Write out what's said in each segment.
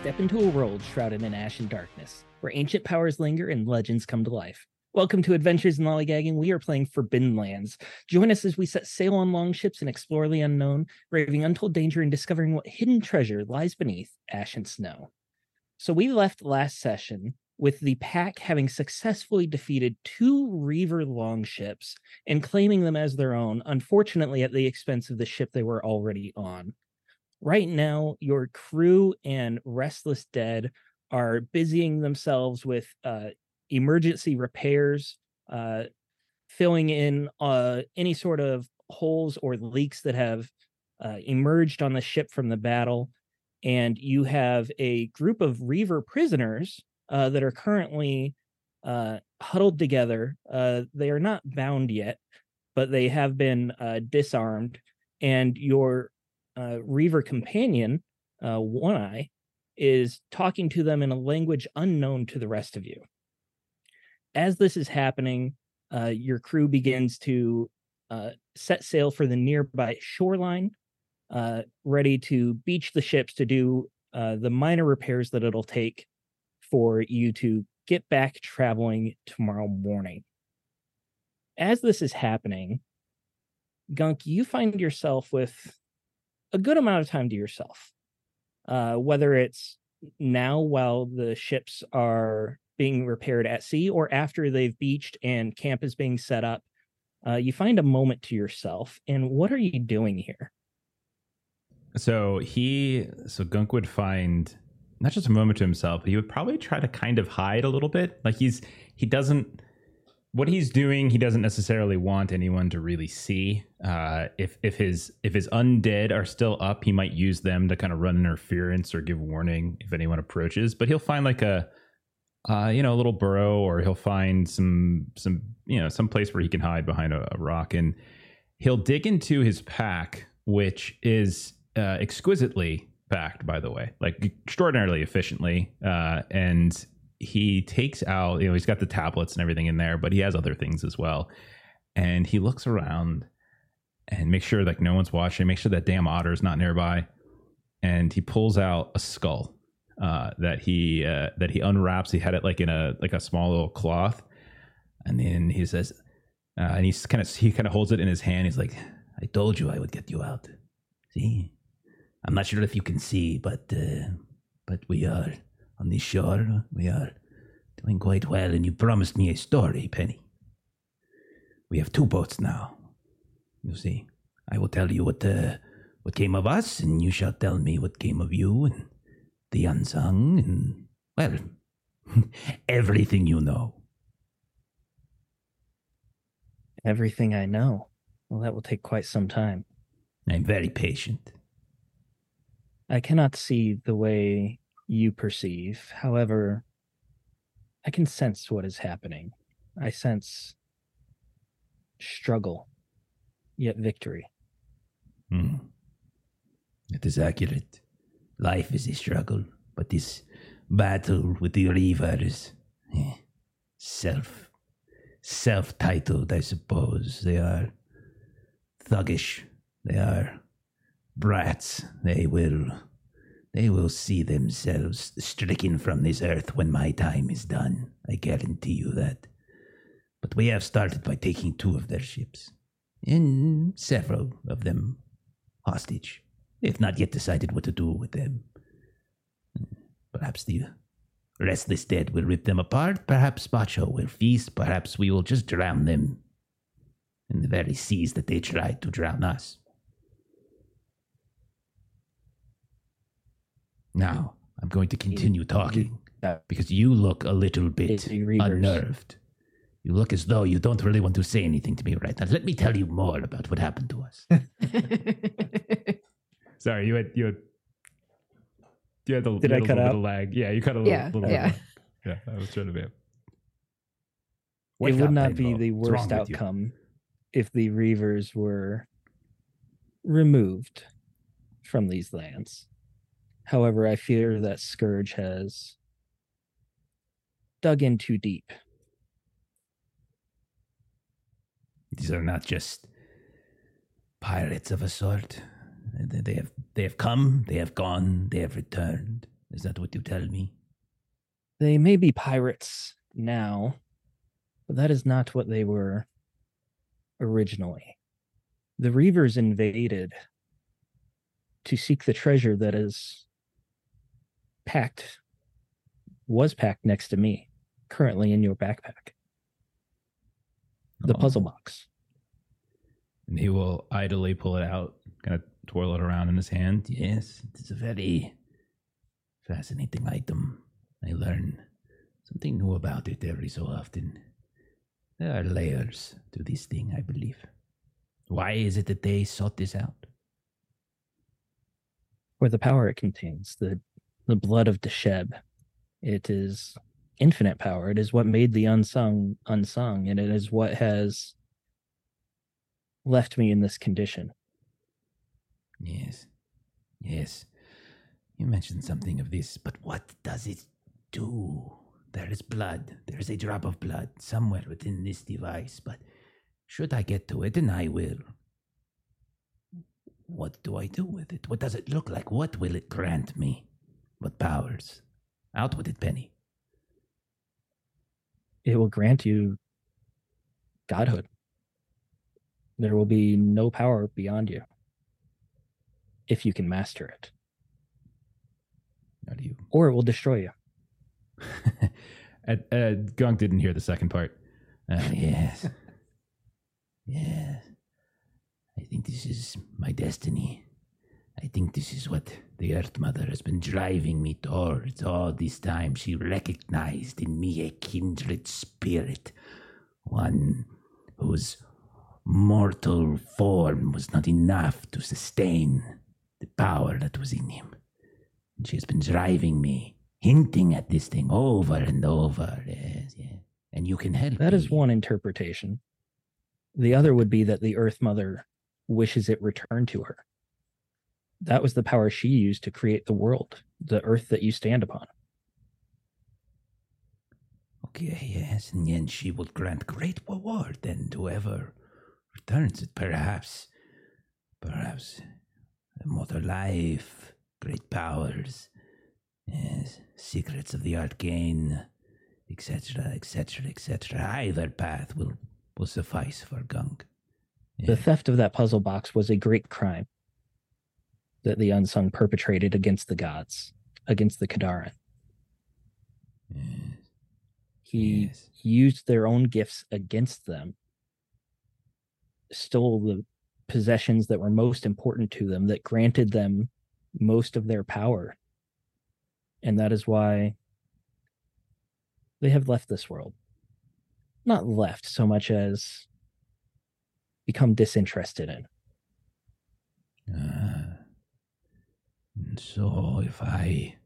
Step into a world shrouded in ash and darkness, where ancient powers linger and legends come to life. Welcome to Adventures in Lollygagging. We are playing Forbidden Lands. Join us as we set sail on longships and explore the unknown, braving untold danger and discovering what hidden treasure lies beneath ash and snow. So we left last session with the pack having successfully defeated two Reaver longships and claiming them as their own, unfortunately at the expense of the ship they were already on. Right now, your crew and Restless Dead are busying themselves with uh, emergency repairs, uh, filling in uh, any sort of holes or leaks that have uh, emerged on the ship from the battle. And you have a group of Reaver prisoners uh, that are currently uh, huddled together. They are not bound yet, but they have been disarmed. And your uh, Reaver companion, uh, One Eye, is talking to them in a language unknown to the rest of you. As this is happening, uh, your crew begins to uh, set sail for the nearby shoreline, uh, ready to beach the ships to do uh, the minor repairs that it'll take for you to get back traveling tomorrow morning. As this is happening, Gunk, you find yourself with a good amount of time to yourself. Uh, whether it's now while the ships are being repaired at sea or after they've beached and camp is being set up, uh, you find a moment to yourself. And what are you doing here? So he, so Gunk would find not just a moment to himself, but he would probably try to kind of hide a little bit. Like he's, he doesn't, what he's doing, he doesn't necessarily want anyone to really see. Uh, if if his if his undead are still up, he might use them to kind of run interference or give warning if anyone approaches. But he'll find like a, uh, you know, a little burrow, or he'll find some some you know some place where he can hide behind a, a rock, and he'll dig into his pack, which is uh, exquisitely packed, by the way, like extraordinarily efficiently, uh, and he takes out, you know, he's got the tablets and everything in there, but he has other things as well. And he looks around and makes sure like no one's watching, make sure that damn otter's not nearby. And he pulls out a skull uh, that he uh, that he unwraps. He had it like in a like a small little cloth, and then he says, uh, and he's kind of he kind of holds it in his hand. He's like, "I told you I would get you out. See, I'm not sure if you can see, but uh, but we are on this shore. We are doing quite well, and you promised me a story, Penny. We have two boats now. You see, I will tell you what uh, what came of us, and you shall tell me what came of you and the unsung, and well, everything you know. Everything I know. Well, that will take quite some time. I'm very patient. I cannot see the way you perceive. However, I can sense what is happening. I sense struggle, yet victory. Hmm. It is accurate. Life is a struggle, but this battle with the Reavers, eh, self, self-titled, I suppose. They are thuggish. They are brats. They will they will see themselves stricken from this earth when my time is done. I guarantee you that. But we have started by taking two of their ships, and several of them hostage. They have not yet decided what to do with them. Perhaps the restless dead will rip them apart. Perhaps Bacho will feast. Perhaps we will just drown them in the very seas that they tried to drown us. Now, I'm going to continue talking because you look a little bit unnerved. You look as though you don't really want to say anything to me right now. Let me tell you more about what happened to us. Sorry, you had you had you had the Did I little, cut little out? lag. Yeah, you cut a little. Yeah, little yeah. yeah. I was trying to be. it Wake would not be the worst wrong you? outcome if the Reavers were removed from these lands. However, I fear that Scourge has dug in too deep. These are not just pirates of a sort. They have they have come, they have gone, they have returned. Is that what you tell me? They may be pirates now, but that is not what they were originally. The Reavers invaded to seek the treasure that is packed, was packed next to me, currently in your backpack. The Oh. puzzle box. And he will idly pull it out, kind of twirl it around in his hand. Yes, it's a very fascinating item. I learn something new about it every so often. There are layers to this thing, I believe. Why is it that they sought this out? For the power it contains, the the blood of Desheb. It is infinite power. It is what made the unsung unsung, and it is what has left me in this condition. Yes. Yes. You mentioned something of this, but what does it do? There is blood. There is a drop of blood somewhere within this device, but should I get to it, and I will. What do I do with it? What does it look like? What will it grant me? What powers? Out with it, Penny. It will grant you godhood. There will be no power beyond you if you can master it, you? or it will destroy you. uh, uh, Gunk didn't hear the second part. Ah, yes. yes. I think this is my destiny. I think this is what the Earth Mother has been driving me towards all this time. She recognized in me a kindred spirit, one whose mortal form was not enough to sustain the power that was in him. And she has been driving me, hinting at this thing over and over. Yes, yes. And you can help. That is me. one interpretation. The other would be that the Earth Mother wishes it returned to her. That was the power she used to create the world, the earth that you stand upon. Okay, yes, and then she will grant great reward then to whoever returns it, perhaps. Perhaps immortal life, great powers, yes, secrets of the arcane, etc., etc., etc. Either path will, will suffice for Gunk. The theft of that puzzle box was a great crime that the unsung perpetrated against the gods, against the Kadaran. Yes. He Yes. used their own gifts against them, stole the possessions that were most important to them, that granted them most of their power. And that is why they have left this world. Not left so much as become disinterested in. Ah. And so, if I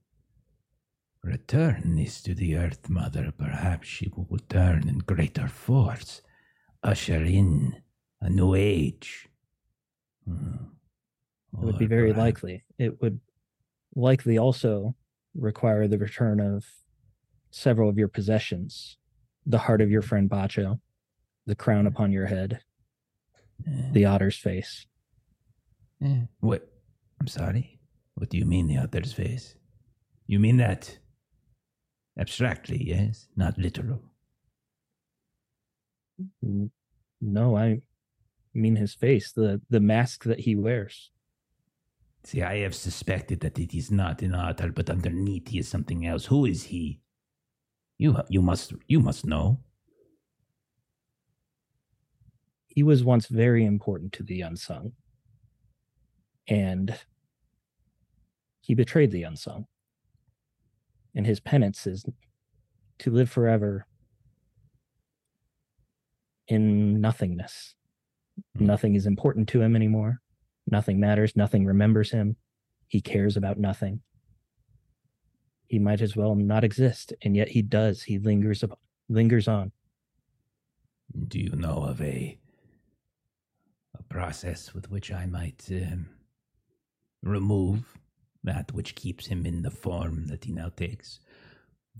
return this to the Earth Mother, perhaps she will return in greater force, usher in a new age. Hmm. It would be very perhaps- likely. It would likely also require the return of several of your possessions the heart of your friend Bacho, the crown upon your head, Eh, the otter's face. eh, What? I'm sorry. What do you mean, the other's face? You mean that abstractly, yes, not literal. No, I mean his face, the the mask that he wears. See, I have suspected that it is not an otter, but underneath he is something else. Who is he? You, you must, you must know. He was once very important to the unsung. And he betrayed the unsung. And his penance is to live forever in nothingness. Hmm. Nothing is important to him anymore. Nothing matters. Nothing remembers him. He cares about nothing. He might as well not exist, and yet he does. He lingers up, lingers on. Do you know of a a process with which I might um, remove that which keeps him in the form that he now takes?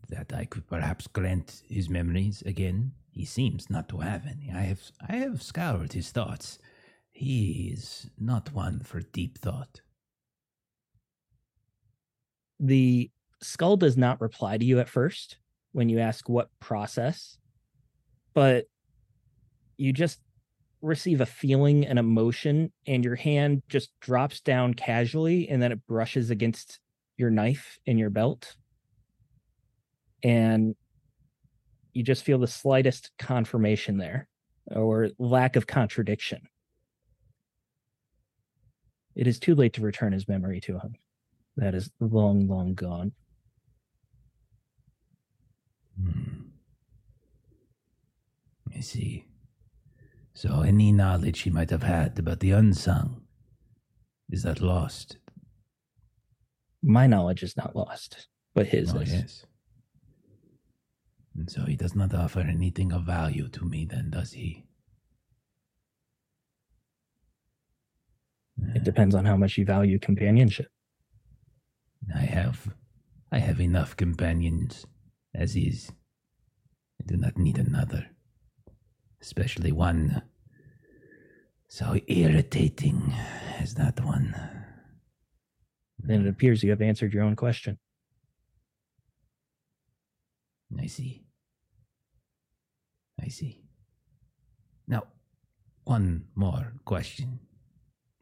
That I could perhaps grant his memories again. He seems not to have any. I have I have scoured his thoughts. He is not one for deep thought. the Skull does not reply to you at first when you ask what process, but you just receive a feeling, an emotion, and your hand just drops down casually and then it brushes against your knife in your belt. And you just feel the slightest confirmation there or lack of contradiction. It is too late to return his memory to him. That is long, long gone. Hmm. I see. So any knowledge he might have had about the unsung is that lost? My knowledge is not lost, but his oh, is. yes. And so he does not offer anything of value to me, then, does he? It depends on how much you value companionship. I have, I have enough companions as is. I do not need another, especially one so irritating as that one. Then it appears you have answered your own question. I see. I see. Now, one more question,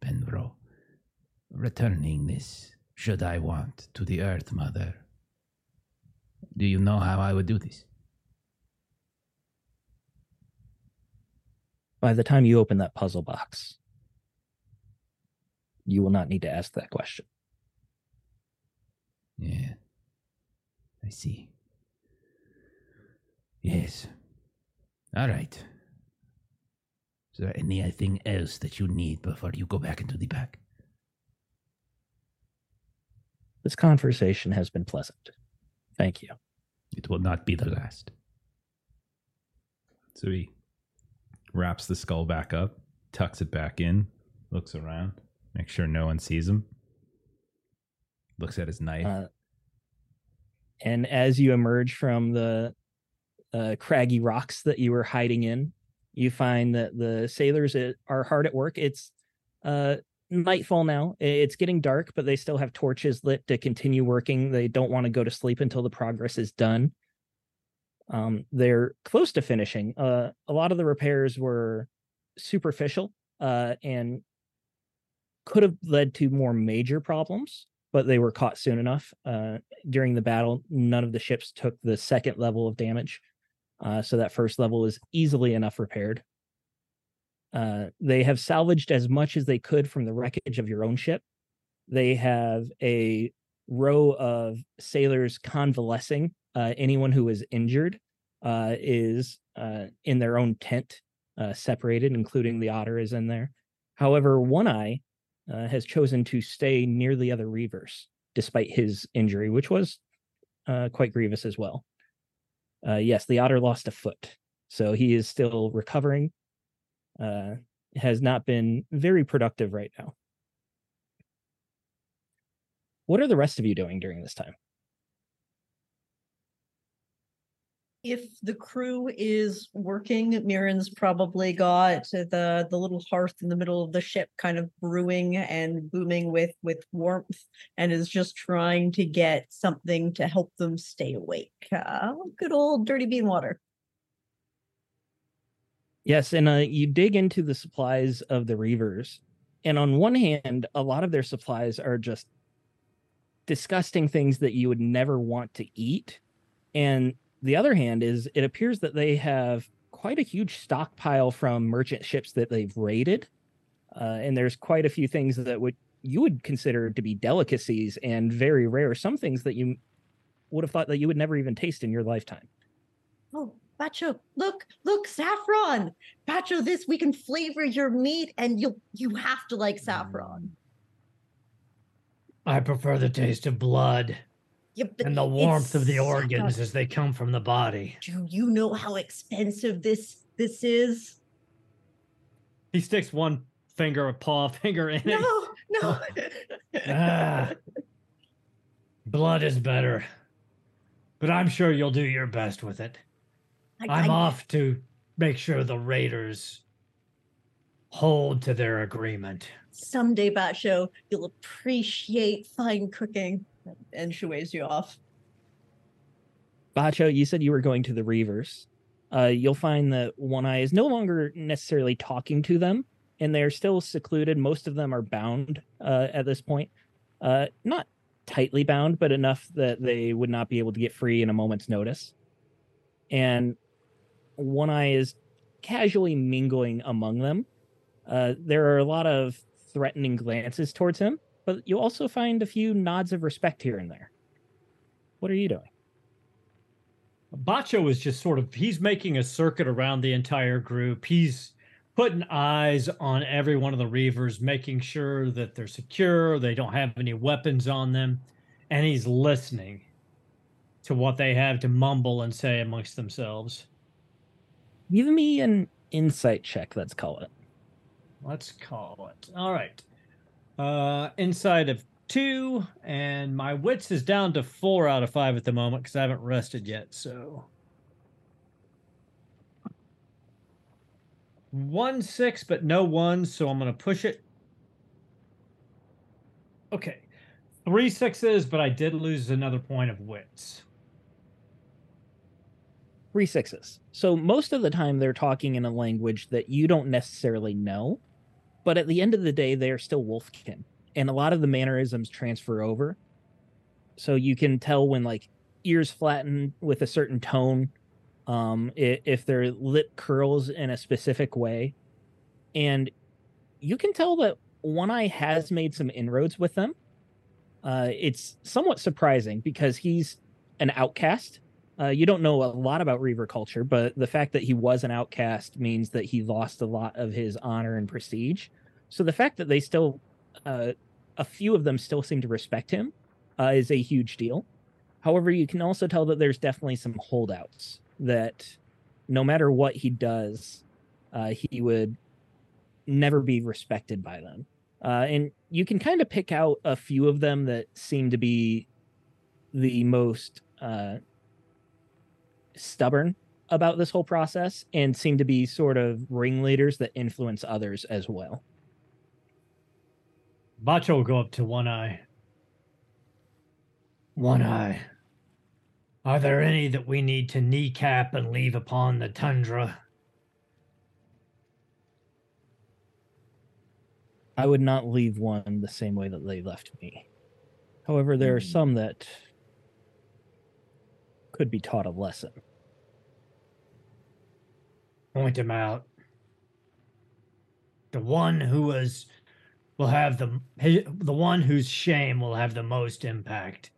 Benbro. Returning this, should I want, to the Earth Mother, do you know how I would do this? By the time you open that puzzle box, you will not need to ask that question. Yeah. I see. Yes. All right. Is there anything else that you need before you go back into the pack? This conversation has been pleasant. Thank you. It will not be the last. So wraps the skull back up, tucks it back in, looks around, makes sure no one sees him. Looks at his knife. Uh, and as you emerge from the uh, craggy rocks that you were hiding in, you find that the sailors are hard at work. It's uh, nightfall now. It's getting dark, but they still have torches lit to continue working. They don't want to go to sleep until the progress is done. Um, they're close to finishing. Uh, a lot of the repairs were superficial uh, and could have led to more major problems, but they were caught soon enough. Uh, during the battle, none of the ships took the second level of damage. Uh, so that first level is easily enough repaired. Uh, they have salvaged as much as they could from the wreckage of your own ship. They have a row of sailors convalescing. Uh, anyone who is injured uh, is uh, in their own tent, uh, separated, including the otter is in there. However, One Eye uh, has chosen to stay near the other Reavers despite his injury, which was quite grievous as well. yes, the otter lost a foot, so he is still recovering uh, has not been very productive right now. What are the rest of you doing during this time? If the crew is working, Mirren's probably got the the little hearth in the middle of the ship kind of brewing and booming with with warmth and is just trying to get something to help them stay awake. Uh, good old dirty bean water. Yes, and uh, you dig into the supplies of the Reavers, and on one hand, a lot of their supplies are just disgusting things that you would never want to eat, and the other hand is it appears that they have quite a huge stockpile from merchant ships that they've raided, uh, and there's quite a few things that would you would consider to be delicacies and very rare. Some things that you would have thought that you would never even taste in your lifetime. Oh, Bacho, look, look, saffron. Bacho, this we can flavor your meat, and you'll you have to like saffron. I prefer the taste of blood yeah, and the warmth of the organs as they come from the body. Do you know how expensive this this is? He sticks one finger, a paw finger in no, it. No, no. ah, blood is better, but I'm sure you'll do your best with it. I, am off to make sure the Raiders hold to their agreement. Someday, Bacho, you'll appreciate fine cooking. And she waves you off. Bacho, you said you were going to the Reavers. Uh, you'll find that One Eye is no longer necessarily talking to them, and they're still secluded. Most of them are bound uh, at this point. Uh, not tightly bound, but enough that they would not be able to get free in a moment's notice. And One Eye is casually mingling among them. Uh, there are a lot of threatening glances towards him, but you also find a few nods of respect here and there. What are you doing? Bacho is just sort of he's making a circuit around the entire group. He's putting eyes on every one of the reavers, making sure that they're secure, they don't have any weapons on them, and he's listening to what they have to mumble and say amongst themselves. Give me an insight check, let's call it. Let's call it. All right. Uh inside of two, and my wits is down to four out of five at the moment because I haven't rested yet. So one six, but no one, so I'm gonna push it. Okay. Three sixes, but I did lose another point of wits. Three sixes. So most of the time they're talking in a language that you don't necessarily know, but at the end of the day, they are still wolfkin and a lot of the mannerisms transfer over. So you can tell when like ears flatten with a certain tone, um, if their lip curls in a specific way, and you can tell that One Eye has made some inroads with them. Uh, it's somewhat surprising because he's an outcast. Uh, you don't know a lot about Reaver culture, but the fact that he was an outcast means that he lost a lot of his honor and prestige. So the fact that they still uh, a few of them still seem to respect him uh, is a huge deal. However, you can also tell that there's definitely some holdouts that no matter what he does, uh, he would never be respected by them. Uh, and you can kind of pick out a few of them that seem to be the most uh, stubborn about this whole process and seem to be sort of ringleaders that influence others as well. Bacho will go up to One Eye. One Eye. Are there any that we need to kneecap and leave upon the tundra? I would not leave one the same way that they left me. However, there are hmm. some that could be taught a lesson. Point him out. The one who was will have the the one whose shame will have the most impact.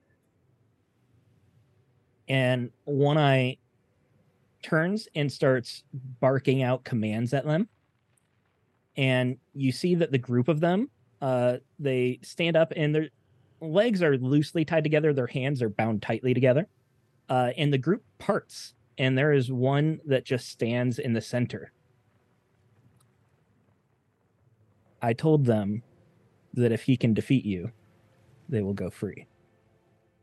And One Eye turns and starts barking out commands at them. And you see that the group of them, uh, they stand up and their legs are loosely tied together, their hands are bound tightly together. Uh, and the group parts, and there is one that just stands in the center. I told them that if he can defeat you, they will go free.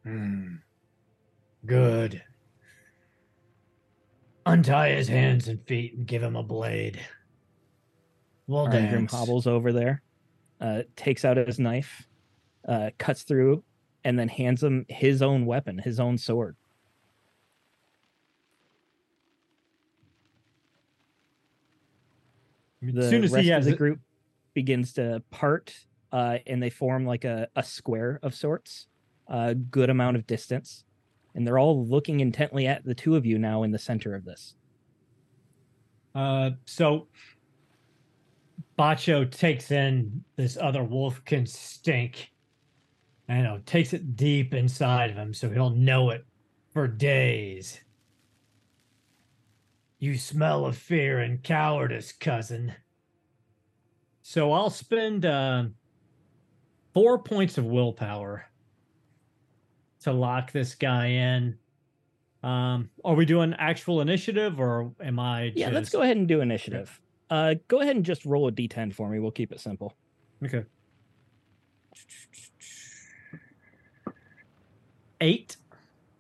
Hmm. Good. Untie his hands and feet and give him a blade. We'll Arngrim hobbles over there, uh, takes out his knife, uh, cuts through, and then hands him his own weapon, his own sword. The as soon as rest he of the it- group begins to part, uh, and they form like a, a square of sorts, a good amount of distance, and they're all looking intently at the two of you now in the center of this. Uh, so Bacho takes in this other wolfkin stink. I know, takes it deep inside of him so he'll know it for days. You smell of fear and cowardice, cousin. So I'll spend uh, four points of willpower to lock this guy in. Um, are we doing actual initiative or am I? Just... Yeah, let's go ahead and do initiative. Uh, go ahead and just roll a d10 for me. We'll keep it simple. Okay. Eight.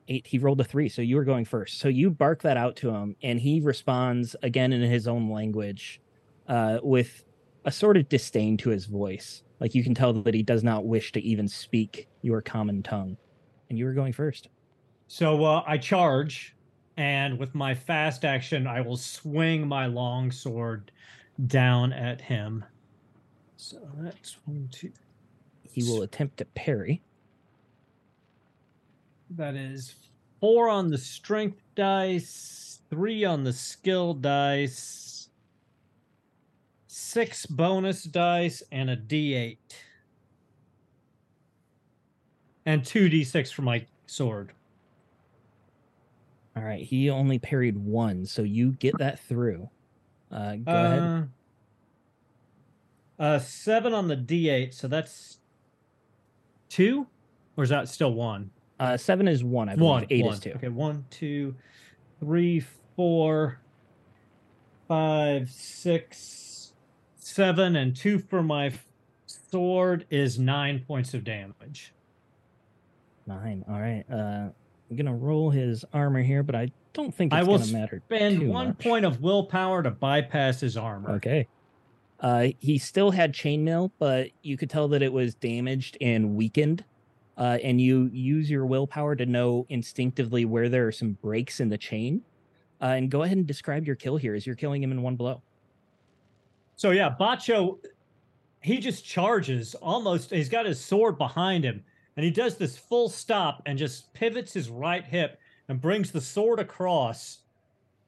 Eight. He rolled a three, so you were going first. So you bark that out to him, and he responds again in his own language, uh, with a sort of disdain to his voice. Like you can tell that he does not wish to even speak your common tongue. And you were going first. So uh, I charge and with my fast action, I will swing my long sword down at him. So that's one, two. He will attempt to parry. That is four on the strength dice, three on the skill dice, six bonus dice, and a d8. And two d6 for my sword. All right, he only parried one, so you get that through. Uh, go ahead. Uh, uh, seven on the d8, so that's two, or is that still one? Uh, seven is one. I believe. One. Eight one. is two. Okay, one, two, three, four, five, six, seven, and two for my sword is nine points of damage. Nine. All right. Uh, I'm gonna roll his armor here, but I don't think it's I will gonna matter. Spend one much. point of willpower to bypass his armor. Okay. Uh, he still had chainmail, but you could tell that it was damaged and weakened. Uh, and you use your willpower to know instinctively where there are some breaks in the chain. Uh, and go ahead and describe your kill here as you're killing him in one blow. So yeah, Bacho, he just charges almost. He's got his sword behind him, and he does this full stop and just pivots his right hip and brings the sword across,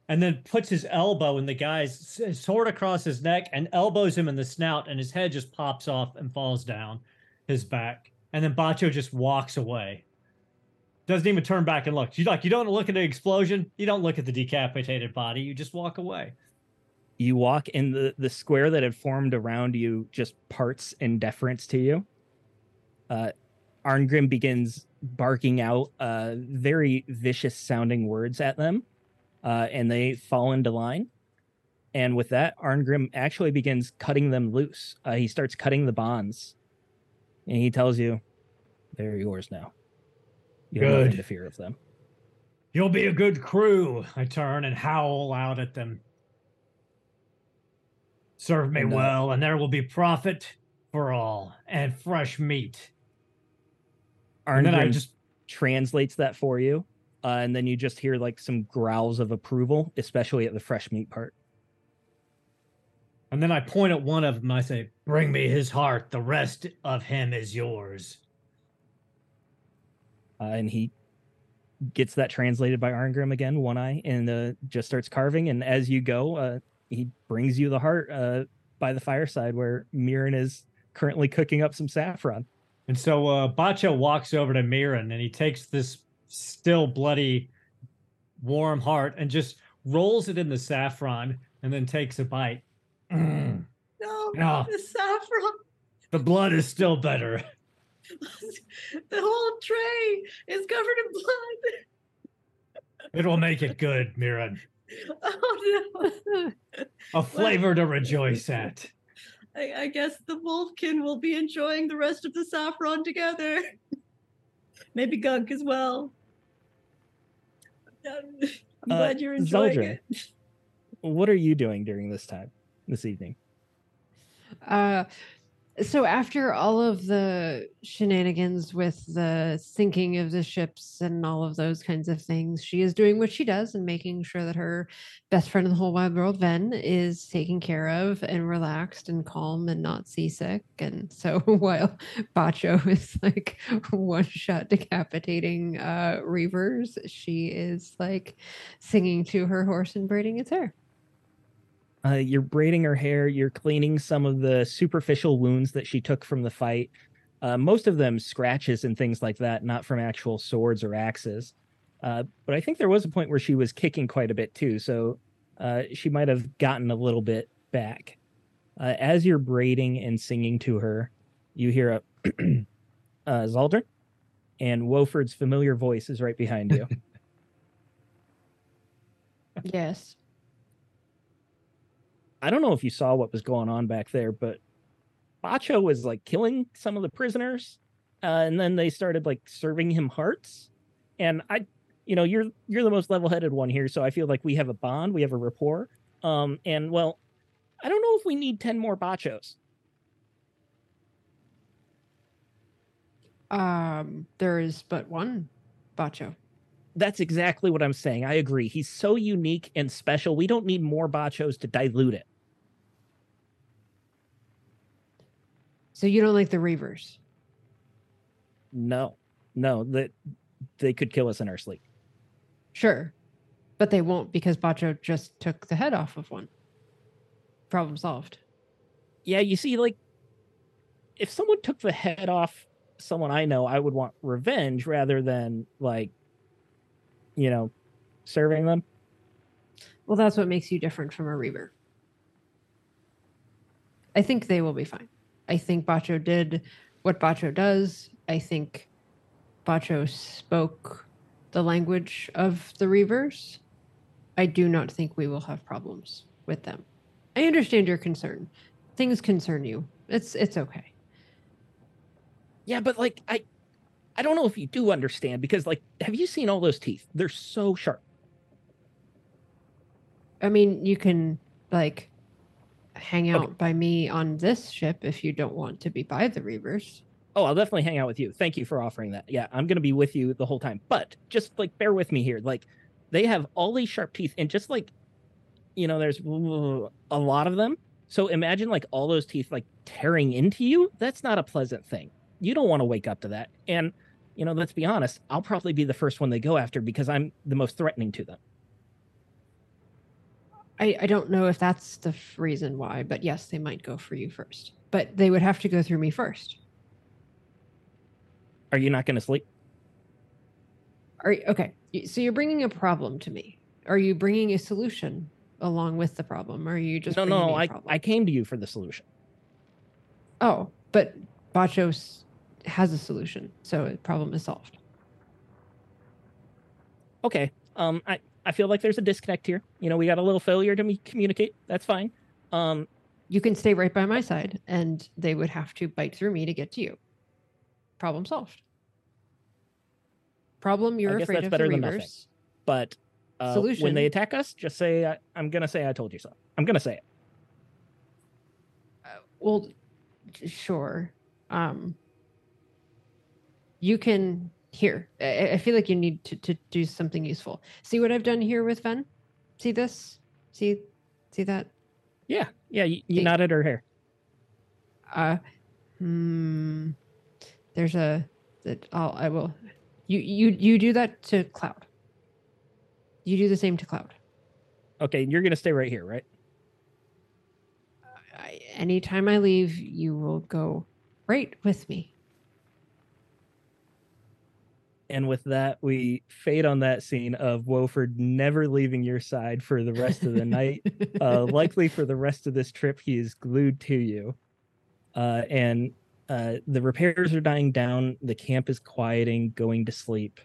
and then puts his elbow in the guy's sword across his neck and elbows him in the snout, and his head just pops off and falls down his back. And then Bacho just walks away. Doesn't even turn back and look. You like you don't look at the explosion. You don't look at the decapitated body. You just walk away. You walk in the, the square that had formed around you, just parts in deference to you. Uh, Arngrim begins barking out uh, very vicious sounding words at them, uh, and they fall into line. And with that, Arngrim actually begins cutting them loose. Uh, he starts cutting the bonds, and he tells you, "They're yours now. You have nothing to fear of them." You'll be a good crew. I turn and howl out at them. Serve me And, uh, well, and there will be profit for all and fresh meat. And then I just translates that for you, uh, and then you just hear like some growls of approval, especially at the fresh meat part. And then I point at one of them. I say, "Bring me his heart. The rest of him is yours." uh, and he gets that translated by Arngrim again, one eye, and uh, just starts carving. And as you go, uh, he brings you the heart uh, by the fireside where Mirren is currently cooking up some saffron. And so uh, Bacho walks over to Mirren and he takes this still bloody, warm heart and just rolls it in the saffron and then takes a bite. Mm, No, No. the saffron. the blood is still better. the whole tray is covered in blood. It will make it good, Mirren. Oh no. A flavor to rejoice at. I, I guess the Wolfkin will be enjoying the rest of the saffron together. Maybe Gunk as well. I'm Uh, glad you're enjoying Zeldra. it. What are you doing during this time, this evening? Uh, so after all of the shenanigans with the sinking of the ships and all of those kinds of things, she is doing what she does and making sure that her best friend in the whole wide world, Ven, is taken care of and relaxed and calm and not seasick. And so while Bacho is like one shot decapitating uh reavers, she is like singing to her horse and braiding its hair. Uh, you're braiding her hair. You're cleaning some of the superficial wounds that she took from the fight. Uh, most of them scratches and things like that, not from actual swords or axes. Uh, but I think there was a point where she was kicking quite a bit too, so uh, she might have gotten a little bit back. Uh, as you're braiding and singing to her, you hear a uh, Zaldr, and Woford's familiar voice is right behind you. Yes. I don't know if you saw what was going on back there, but Bacho was like killing some of the prisoners, uh, and then they started like serving him hearts. And I, you know, you're you're the most level-headed one here, so I feel like we have a bond, we have a rapport. Um, and well, I don't know if we need ten more Bachos. Um, there is but one Bacho. That's exactly what I'm saying. I agree. He's so unique and special. We don't need more bachos to dilute it. So you don't like the Reavers? No, no, that they could kill us in our sleep. Sure. But they won't because Bacho just took the head off of one. Problem solved. Yeah, you see, like, if someone took the head off someone I know, I would want revenge rather than, like, you know, serving them. Well, that's what makes you different from a Reaver. I think they will be fine. I think Bacho did what Bacho does. I think Bacho spoke the language of the Reavers. I do not think we will have problems with them. I understand your concern. Things concern you. It's it's okay. Yeah, but like I I don't know if you do understand because like have you seen all those teeth? They're so sharp. I mean, you can like hang out Okay. by me on this ship if you don't want to be by the Reavers. Oh, I'll definitely hang out with you. Thank you for offering that. Yeah, I'm going to be with you the whole time. But just like bear with me here. Like they have all these sharp teeth and just like you know, there's a lot of them. So imagine like all those teeth like tearing into you. That's not a pleasant thing. You don't want to wake up to that. And you know, let's be honest, I'll probably be the first one they go after because I'm the most threatening to them. I, I don't know if that's the f- reason why, but yes, they might go for you first. But they would have to go through me first. Are you not going to sleep? Are y- okay? So you're bringing a problem to me. Are you bringing a solution along with the problem? Or are you just no, no, I, problem? I came to you for the solution. Oh, but Bachos has a solution, so the problem is solved. okay um i i feel like there's a disconnect here you know we got a little failure to me communicate that's fine um You can stay right by my side, and they would have to bite through me to get to you. Problem solved. Problem you're guess afraid that's of better the than nothing. Reavers. but uh, when they attack us just say I, i'm gonna say i told you so i'm gonna say it Well, j- sure. Um, you can here. I, I feel like you need to, to do something useful. See what I've done here with Ven? See this? See, see that? yeah yeah you, you nodded her hair Uh, hmm. There's a that I'll I will. You you you do that to Cloud. You do the same to Cloud. okay you're gonna stay right here right I, anytime I leave, you will go right with me. And with that we fade on that scene of woford never leaving your side for the rest of the night uh, likely for the rest of this trip he is glued to you. Uh, and uh, the repairs are dying down the camp is quieting going to sleep.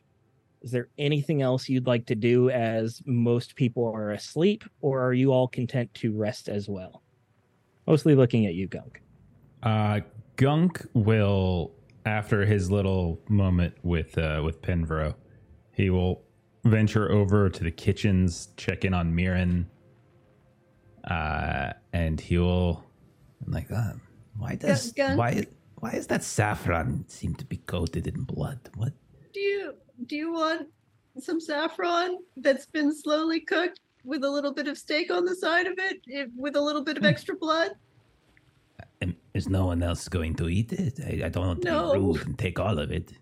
Is there anything else you'd like to do as most people are asleep or are you all content to rest as well? Mostly looking at you gunk. Uh, Gunk will, after his little moment with uh, with Penvro, he will venture over to the kitchens, check in on Mirren, uh, and he will I'm Like, uh, why does Gun- why why is that saffron seem to be coated in blood? What? Do you do you want some saffron that's been slowly cooked with a little bit of steak on the side of it, if, with a little bit of Hmm. extra blood? Is no one else going to eat it? I, I don't want to No. be rude and take all of it.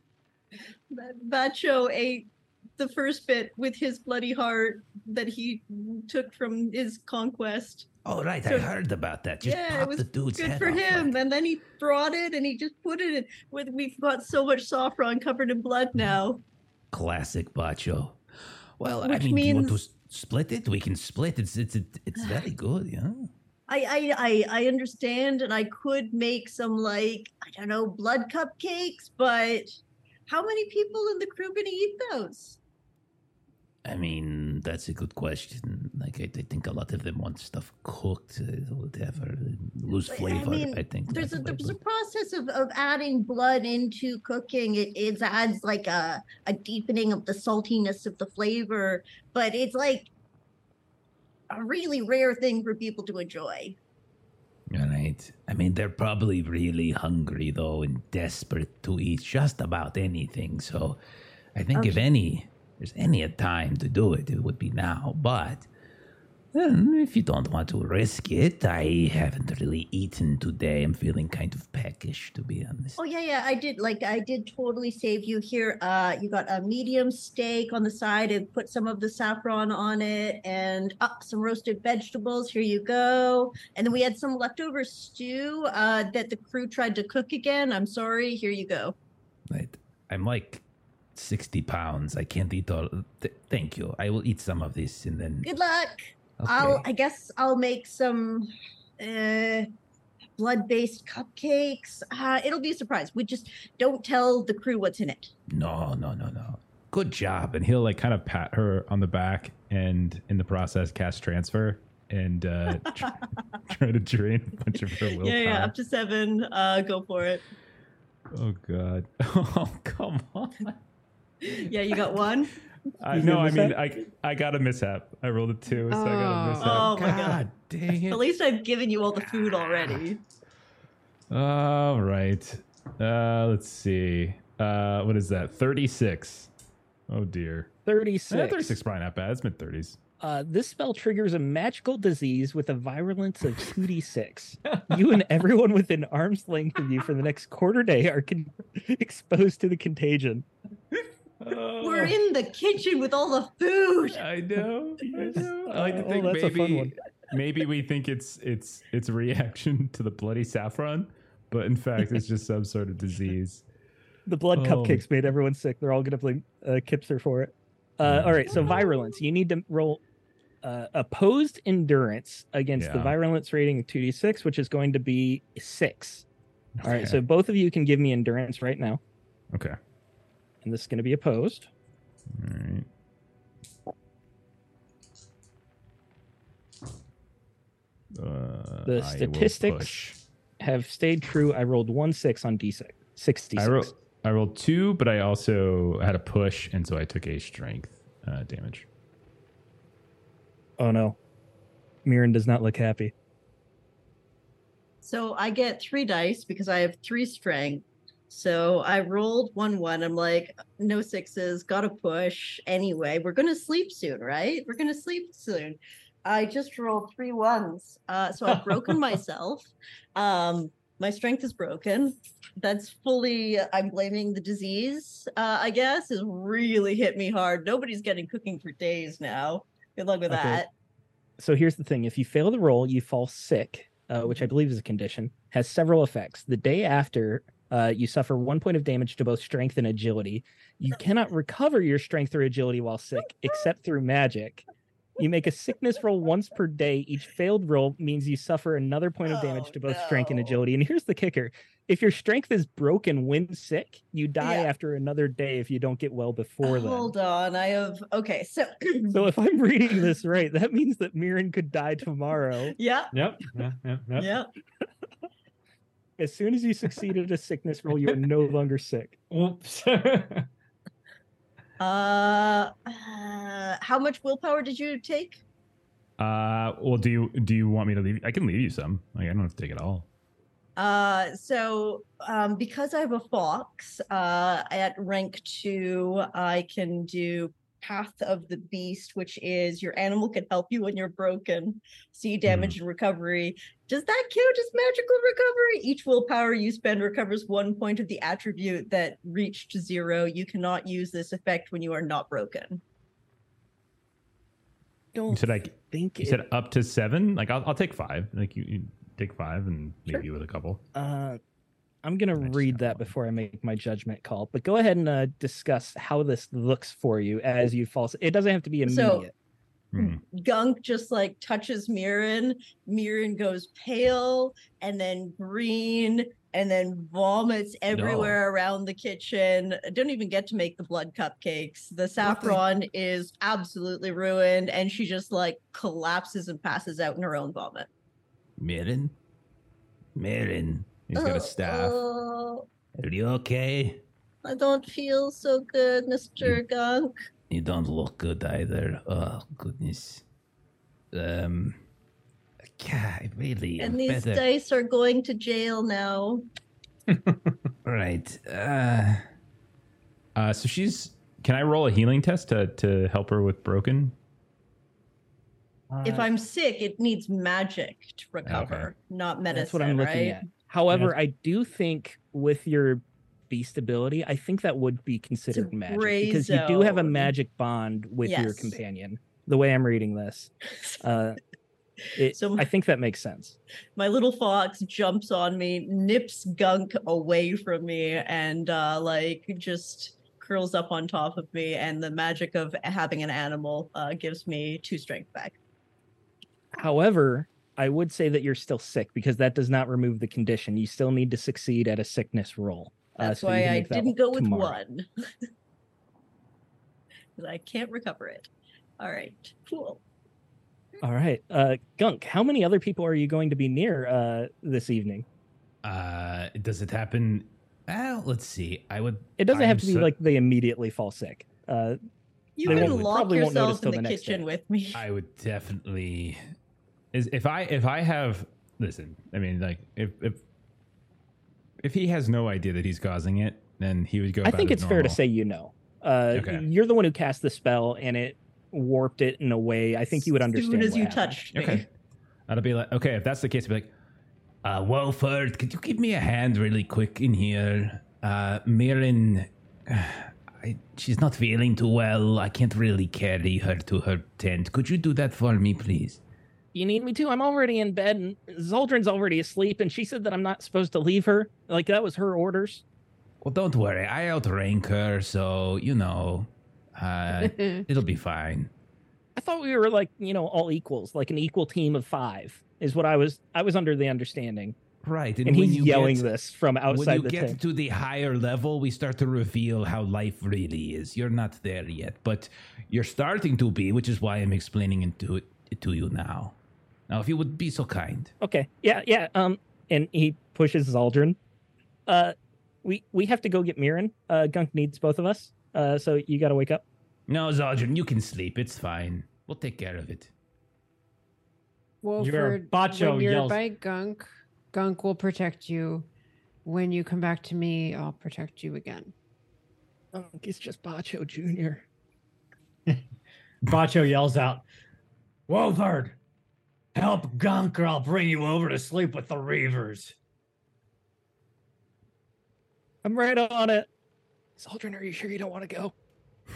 Bacho ate the first bit with his bloody heart that he took from his conquest. Oh right, So- I heard about that. Just yeah, it was the dude's good for him. like- And then he brought it and he just put it in. With we've got so much saffron covered in blood mm. now. Classic Bacho. Well, I Which mean, do you want to split it? We can split. It's it's, it's very good, yeah. I, I I I understand, and I could make some like I don't know blood cupcakes, but how many people in the crew gonna eat those? I mean, that's a good question. Like, I, I think a lot of them want stuff cooked, uh, whatever, lose I- I flavor. I, think There's a there's a process of, of adding blood into cooking. It it adds like a a deepening of the saltiness of the flavor, but it's like a really rare thing for people to enjoy. All right. I mean, they're probably really hungry though, and desperate to eat just about anything. So, I think oh, if any, there's any a time to do it, it would be now. But um, if you don't want to risk it, I haven't really eaten today. I'm feeling kind of peckish, to be honest. Oh yeah, yeah, I did. Like I did totally save you here. Uh, you got a medium steak on the side and put some of the saffron on it, and uh, some roasted vegetables. Here you go. And then we had some leftover stew uh, that the crew tried to cook again. I'm sorry. Here you go. Right. I'm like 60 pounds. I can't eat all. Th- thank you. I will eat some of this and then. Good luck. Okay. I'll. I guess I'll make some. Uh, blood-based cupcakes. Uh, it'll be a surprise. We just don't tell the crew what's in it. No, no, no, no. Good job. And he'll like kind of pat her on the back and in the process cast transfer and uh, tr- try to drain a bunch of her willpower. Yeah, yeah, up to seven. Uh, go for it. Oh god. Oh come on. Yeah, you got one. I You no, I mean? I I got a mishap. I rolled a two, so I got a Oh. mishap. Oh my god. God dang At least I've given you all the food already. All right. Uh let's see. Uh what is that? 36. Oh dear. 36. Yeah, 36 is probably not bad. It's mid 30s. Uh, this spell triggers a magical disease with a virulence of 2d6. you and everyone within arm's length of you for the next quarter day are con- exposed to the contagion. We're in the kitchen with all the food. I know. I know. I like to Oh, think that's a fun maybe maybe we think it's it's it's a reaction to the bloody saffron, but in fact it's just some sort of disease. The blood Oh. cupcakes made everyone sick. They're all going to blame uh, Kipser for it. Uh, all right, so virulence. You need to roll uh, opposed endurance against the virulence rating of 2d6, which is going to be six. All right, Okay. so both of you can give me endurance right now, Okay. And this is going to be opposed. All right. Uh, The statistics. Have stayed true. I rolled one six on d6. 66. I rolled I rolled two, but I also had a push, and so I took a strength uh, damage. Oh no. Mirren does not look happy. So I get three dice because I have three strength. So I rolled one one. I'm like, no sixes, gotta push. Anyway, we're gonna sleep soon, right? We're gonna sleep soon. I just rolled three ones. Uh, so I've broken myself. Um, my strength is broken. That's fully, I'm blaming the disease, uh, I guess, has really hit me hard. Nobody's getting cooking for days now. Good luck with Okay. that. So here's the thing if you fail the roll, you fall sick, uh, which I believe is a condition, has several effects. The day after, uh, you suffer one point of damage to both strength and agility. You cannot recover your strength or agility while sick, except through magic. You make a sickness roll once per day. Each failed roll means you suffer another point of damage Oh, to both strength and agility. And here's the kicker if your strength is broken when sick, you die Yeah. after another day if you don't get well before then. Hold on. I have, okay. So, So if I'm reading this right, that means that Mirren could die tomorrow. yeah. Yep. Yeah. Yeah. yeah. Yeah. As soon as you succeed at a sickness roll, you are no longer sick. Whoops. Uh, uh, how much willpower did you take? Uh, well, do you do you want me to leave? I can leave you some. Like, I don't have to take it all. Uh, so um, because I have a fox, uh, at rank two, I can do Path of the Beast, which is your animal can help you when you're broken, see damage and recovery. Does that count as magical recovery? Each willpower you spend recovers one point of the attribute that reached zero. You cannot use this effect when you are not broken. Don't You said I. think You it- said up to seven. Like, I'll, I'll take five. Like, you, you take five and leave you with a couple. uh, I'm gonna I read that one. before I make my judgment call. But go ahead and uh, discuss how this looks for you as you fall. It doesn't have to be So- Hmm. Gunk just like touches Mirren. Mirren goes pale and then green and then vomits everywhere around the kitchen. Don't even get to make the blood cupcakes. The saffron is absolutely ruined and she just like collapses and passes out in her own vomit. Mirren? Mirren, He's got a staff. Oh, are you okay? I don't feel so good, Mr. Gunk. You don't look good either. Oh, goodness. Um, God, really. And these better. dice are going to jail now. Right. Uh, Uh, so she's Can I roll a healing test to to help her with broken? If I'm sick, it needs magic to recover, not medicine. That's what I'm looking right? at. However, I do think with your beast ability, I think that would be considered magic because you do have a magic bond with your companion. The way I'm reading this, uh, it, So- I think that makes sense. My little fox jumps on me, nips gunk away from me, and uh, like just curls up on top of me. And the magic of having an animal uh, gives me two strength back. However, I would say that you're still sick because that does not remove the condition. You still need to succeed at a sickness roll. Uh, That's so why I that didn't go with tomorrow. one. 'Cause I can't recover it. All right, cool. All right, uh, Gunk. How many other people are you going to be near uh, this evening? Uh, does it happen? Well, let's see. I would. It doesn't I'm have to be like they immediately fall sick. Uh, You They can won't- lock probably won't notice yourself in the the kitchen day. with me. I would definitely. Is if I if I have listen, I mean like if if if he has no idea that he's causing it, then he would go. I think it it's fair to say you know. Uh, Okay. You're the one who cast the spell, and it warped it in a way. I think you would As understand. soon as you happened. touched me. Okay. I'd be like, okay, if that's the case, I'd be like, Uh, Wolford, could you give me a hand really quick in here? Uh, Mirren, I, she's not feeling too well. I can't really carry her to her tent. Could you do that for me, please? You need me to? I'm already in bed, and Zoldrin's already asleep, and she said that I'm not supposed to leave her. Like that was her orders. Well, don't worry. I outrank her, so, you know, uh, it'll be fine. I thought we were like you know all equals, like an equal team of five is what I was. I was under the understanding, Right. and, when he's you yelling get- this from outside. the When you the get tent. to the higher level, we start to reveal how life really is. You're not there yet, but you're starting to be, which is why I'm explaining it to, it to you now. Now, if you would be so kind. Okay. Yeah, yeah. Um, and he pushes Zaldrin. Uh, we we have to go get Mirren. Uh, Gunk needs both of us. Uh, so you got to wake up. No, Zaldrin, you can sleep. It's fine. We'll take care of it. Wolford, Bacho when you're yells- by Gunk, Gunk will protect you. When you come back to me, I'll protect you again. Gunk is just Bacho Junior. Bacho yells out, Wolford, help Gunk or I'll bring you over to sleep with the Reavers. I'm right on it. Zaldrin, are you sure you don't want to go?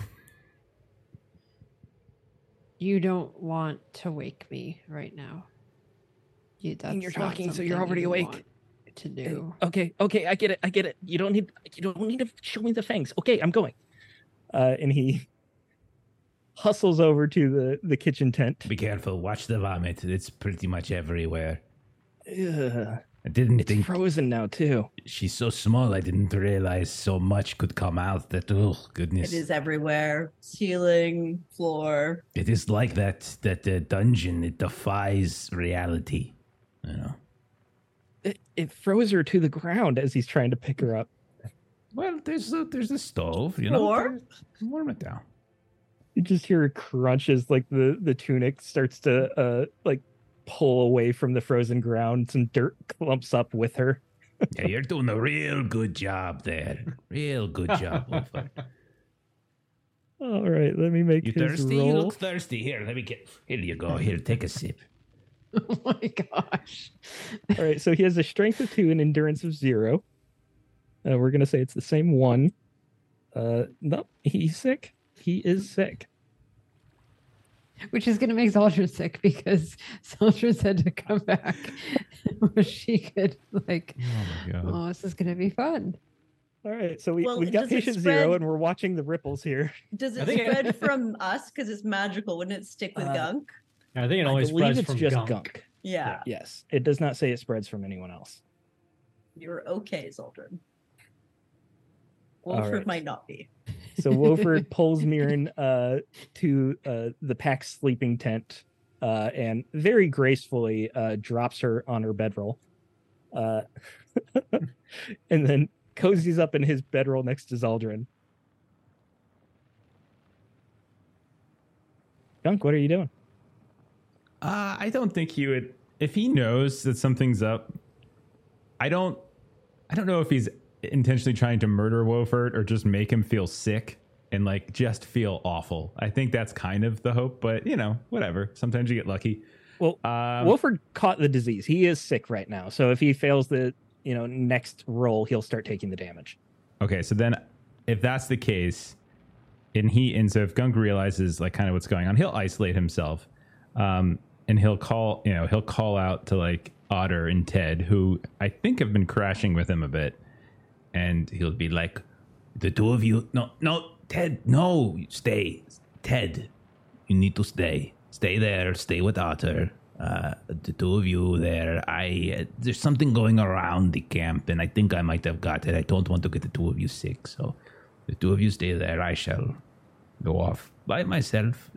You don't want to wake me right now. You, that's And you're talking, so you're already you awake. To do. Okay, okay, I get it. I get it. You don't need you don't need to show me the fangs. Okay, I'm going. Uh, and he hustles over to the the kitchen tent. Be careful. Watch the vomit. It's pretty much everywhere. Ugh, I didn't it's think frozen now too. she's so small. I didn't realize so much could come out. That oh goodness, It is everywhere. Ceiling, floor. It is like that that uh, dungeon. It defies reality. You know. It, it froze her to the ground as he's trying to pick her up. Well, there's a, there's a stove. You know. Floor? Warm it down. You just hear a crunch as like the the tunic starts to uh like pull away from the frozen ground. Some dirt clumps up with her. Yeah, you're doing a real good job there. Real good job, Wolford. All right, let me make You his thirsty? You roll. look thirsty. Here, let me get. Here you go. Here, take a sip. Oh my gosh. All right, so he has a strength of two and endurance of zero. Uh, we're gonna say it's the same one. Uh, no, he's sick. He is sick. Which is going to make Zaldrin sick because Zaldrin said to come back where she could, like, oh my god. oh, this is going to be fun. All right, so we Well, we got does it patient zero, and we're watching the ripples here. Does it think it- spread from us because it's magical? Wouldn't it stick with Uh, gunk? I think it I only believe spreads it's from just gunk. gunk. Yeah, Yes, it does not say it spreads from anyone else. you're okay, Zoldrin. All Wolford right. might not be. So Wolford pulls Mirren uh, to uh, the pack sleeping tent uh, and very gracefully uh, drops her on her bedroll. Uh, and then cozies up in his bedroll next to Zaldrin. Gunk, what are you doing? Uh, I don't think he would. If he knows that something's up, I don't. I don't know if he's intentionally trying to murder Wolfert or just make him feel sick. and like just feel awful. I think that's kind of the hope, but you know, whatever. Sometimes you get lucky. Well, Um, Wolford caught the disease. He is sick right now. So if he fails the you know next roll, he'll start taking the damage. Okay, so then if that's the case, and he and so if Gunk realizes like kind of what's going on, he'll isolate himself. Um and he'll call you know, he'll call out to like Otter and Ted, who I think have been crashing with him a bit. And he'll be like, The two of you. No, no, Ted, no, stay. Ted, you need to stay. Stay there. Stay with Otter. Uh, the two of you there. I uh, there's something going around the camp, and I think I might have got it. I don't want to get the two of you sick, so the two of you stay there. I shall go off by myself.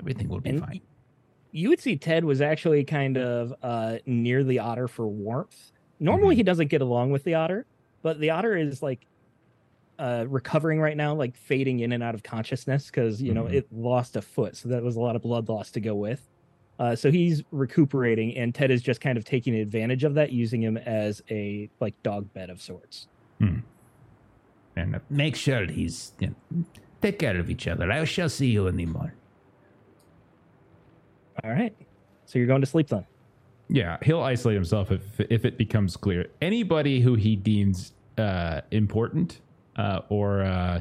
Everything will be And fine. You would see Ted was actually kind of uh, near the otter for warmth. Normally, he doesn't get along with the otter, but the otter is like uh, recovering right now, like fading in and out of consciousness because you know Mhm. it lost a foot, so that was a lot of blood loss to go with. Uh, so he's recuperating, and Ted is just kind of taking advantage of that, using him as a like dog bed of sorts. and uh, Make sure he's you know, take care of each other. I shall see you in the morning. All right, so you're going to sleep then. Yeah, he'll isolate himself if if it becomes clear. Anybody who he deems uh, important uh, or uh,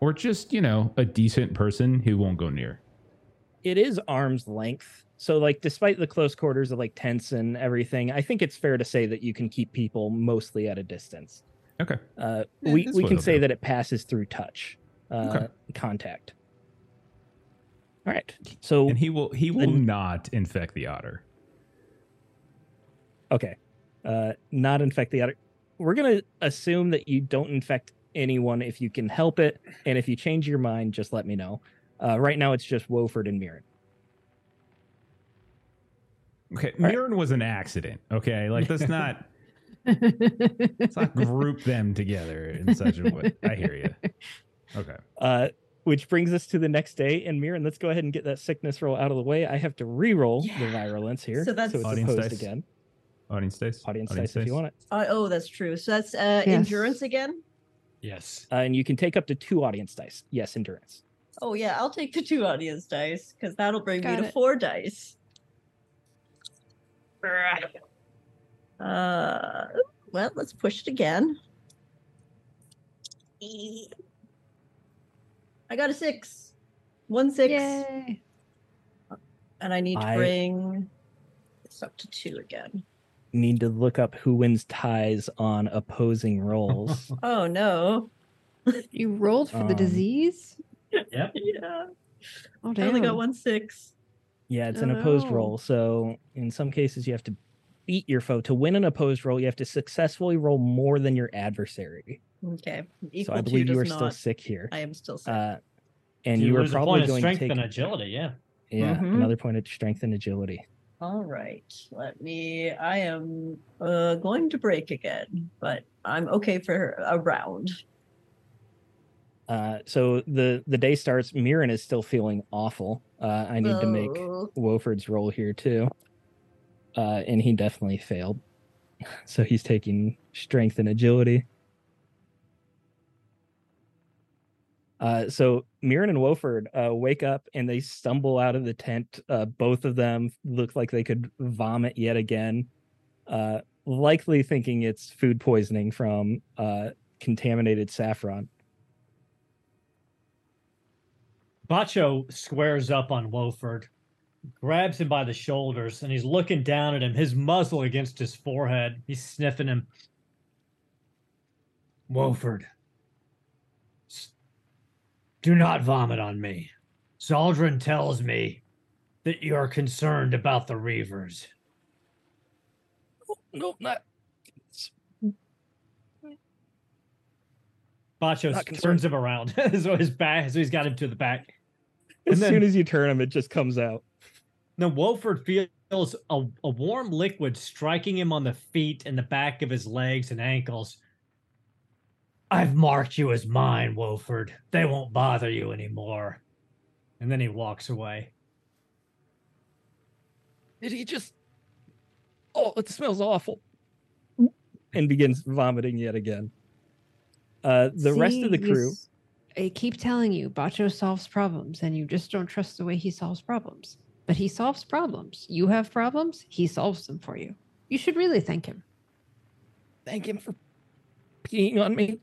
or just you know a decent person who won't go near. it is arm's length. So like despite the close quarters of like tents and everything, I think it's fair to say that you can keep people mostly at a distance. Okay. Uh, Yeah, we we can say do. that it passes through touch, uh, Okay. contact. All right. So And he will he will Then- not infect the otter. Okay, uh, not infect the other. We're gonna assume that you don't infect anyone if you can help it, and if you change your mind, just let me know. Uh, right now, it's just Woford and Mirren. Okay, All right. Mirren was an accident. Okay, like let's not let's not group them together in such a way. I hear you. Okay. Uh, which brings us to the next day. And Mirren, let's go ahead and get that sickness roll out of the way. I have to re-roll the virulence here. So that's- it's Audience opposed dice. again. Audience dice. Audience, dice if you want it. Uh, oh, that's true. So that's uh, Yes. endurance again. Yes. Uh, and you can take up to two audience dice. Yes, endurance. Oh yeah, I'll take the two audience dice because that'll bring Got me to it. four dice. Uh, well, let's push it again. I got a six, one six, Yay. and I need to I- bring this up to two again. Need to look up who wins ties on opposing rolls. Oh no! You rolled for the Um, disease? Yep. Yeah, Oh, I damn. only got one six. yeah, it's Oh, an opposed no. roll. So in some cases, you have to beat your foe. To win an opposed roll, you have to successfully roll more than your adversary. Okay, So I believe you does are still sick here. I am still sick. Uh, and you, you, were lose a probably point of going to take and agility. Yeah. yeah Mhm. another point of strength and agility. All right, let me. I am uh, going to break again, but I'm okay for a round. Uh, so the the day starts. Mirren is still feeling awful. Uh, I need to make Oh, Woford's roll here too. Uh, and he definitely failed. So he's taking strength and agility. Uh, so Mirren and Woford uh, wake up and they stumble out of the tent. Uh, both of them look like they could vomit yet again, uh, likely thinking it's food poisoning from uh, contaminated saffron. Bacho squares up on Wolford, grabs him by the shoulders, and he's looking down at him, his muzzle against his forehead. He's sniffing him. Wolford, s- do not vomit on me. Zaldrin tells me that you're concerned about the Reavers. No, not. Bacho Not s- concerned. turns him around. so his back, so he's got him to the back. As And then- soon as you turn him, it just comes out. Then Wolford feels a, a warm liquid striking him on the feet and the back of his legs and ankles. I've marked you as mine, Wolford. They won't bother you anymore. And then he walks away. Did he just? Oh, it smells awful. And begins vomiting yet again. Uh, the rest of the crew. I keep telling you, Bacho solves problems, and you just don't trust the way he solves problems. But he solves problems. You have problems, he solves them for you. You should really thank him. Thank him for peeing on me.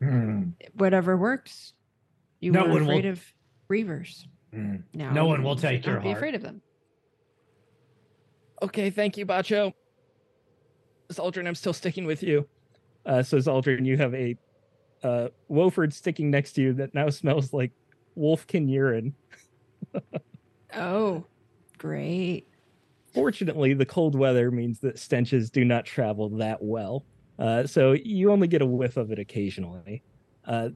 Hmm. Whatever works. You No were one will- afraid of Reavers. Hmm. Now No one will take your Be heart. Be afraid of them. Okay, thank you, Bacho. Zaldrin, I'm still sticking with you. Uh, so Zaldrin, you have a uh, Woford sticking next to you that now smells like wolfkin urine. Oh, great. Fortunately, the cold weather means that stenches do not travel that well. Uh, so you only get a whiff of it occasionally. Uh,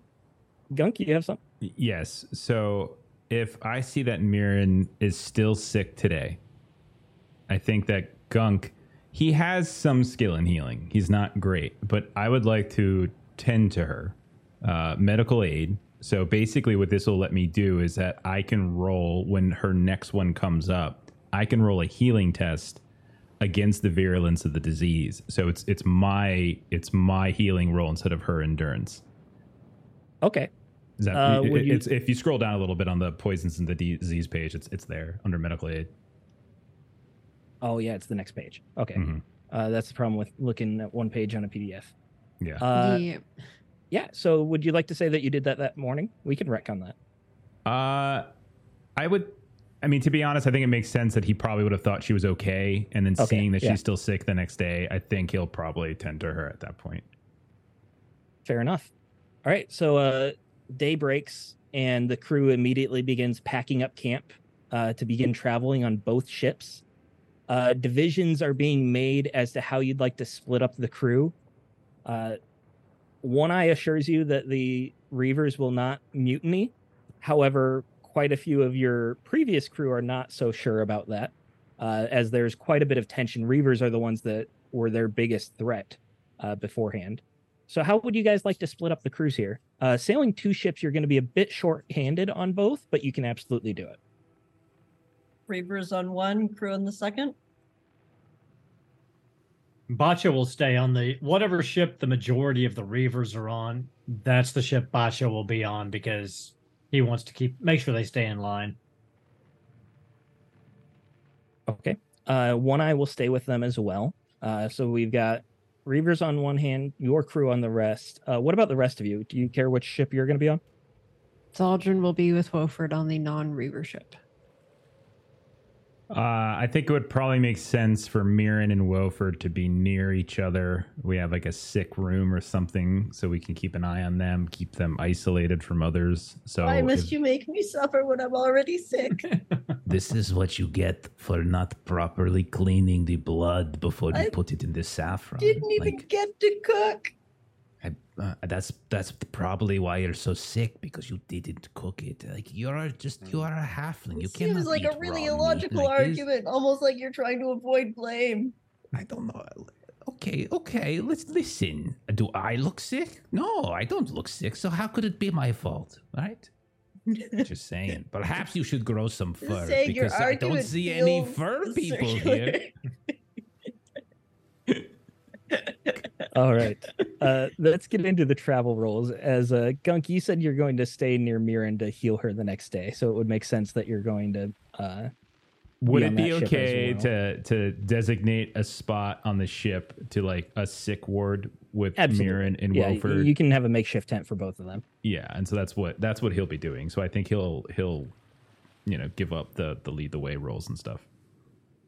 Gunk, you have some? Yes. So if I see that Mirren is still sick today, I think that Gunk, he has some skill in healing. He's not great, but I would like to tend to her. Uh, medical aid. So basically, what this will let me do is that I can roll when her next one comes up. I can roll a healing test against the virulence of the disease. So it's it's my it's my healing role instead of her endurance. Okay. Is that, Uh, it- you- it's, if you scroll down a little bit on the poisons and the disease page, it's it's there under medical aid. Oh, yeah, it's the next page. Okay. Mhm. Uh, that's the problem with looking at one page on a PDF. Yeah. Uh, yeah. yeah. So would you like to say that you did that that morning? We can wreck on that. Uh, I would. I mean, to be honest, I think it makes sense that he probably would have thought she was okay, and then Okay, seeing that yeah. she's still sick the next day, I think he'll probably tend to her at that point. Fair enough. All right. So uh, day breaks, and the crew immediately begins packing up camp uh, to begin traveling on both ships. Uh, divisions are being made as to how you'd like to split up the crew. Uh, One Eye assures you that the Reavers will not mutiny. However, quite a few of your previous crew are not so sure about that, uh, as there's quite a bit of tension. Reavers are the ones that were their biggest threat uh, beforehand. So, how would you guys like to split up the crews here? Uh, sailing two ships, you're going to be a bit short-handed on both, but you can absolutely do it. Reavers on one, crew on the second. Bacho will stay on the whatever ship the majority of the Reavers are on. That's the ship Bacho will be on because he wants to keep make sure they stay in line. Okay. Uh, One Eye will stay with them as well. Uh, so we've got Reavers on one hand, your crew on the rest. Uh, what about the rest of you? Do you care which ship you're going to be on? Zaldrin will be with Woford on the non-Reaver ship. Uh, I think it would probably make sense for Mirren and Woford to be near each other. We have like a sick room or something, so we can keep an eye on them, keep them isolated from others. So Why must if- you make me suffer when I'm already sick? This is what you get for not properly cleaning the blood before you I put it in the saffron. Didn't even Like, get to cook. Uh, that's that's probably why you're so sick because you didn't cook it. Like you're just you are a halfling. You It can't. seems like a really illogical argument, almost like you're trying to avoid blame. I don't know. Okay, okay. Let's listen. Do I look sick? No, I don't look sick. So how could it be my fault, right? Just saying. Perhaps you should grow some fur because I don't see any fur people circular. here. All right. Uh, let's get into the travel roles. As uh, Gunk, you said you're going to stay near Mirren to heal her the next day, so it would make sense that you're going to. Uh, Would be it on be that ship as okay well. to to designate a spot on the ship to like a sick ward with Absolutely. Mirren and yeah, y- Woford? you can have a makeshift tent for both of them. Yeah, and so that's what that's what he'll be doing. So I think he'll he'll you know give up the the lead the way roles and stuff.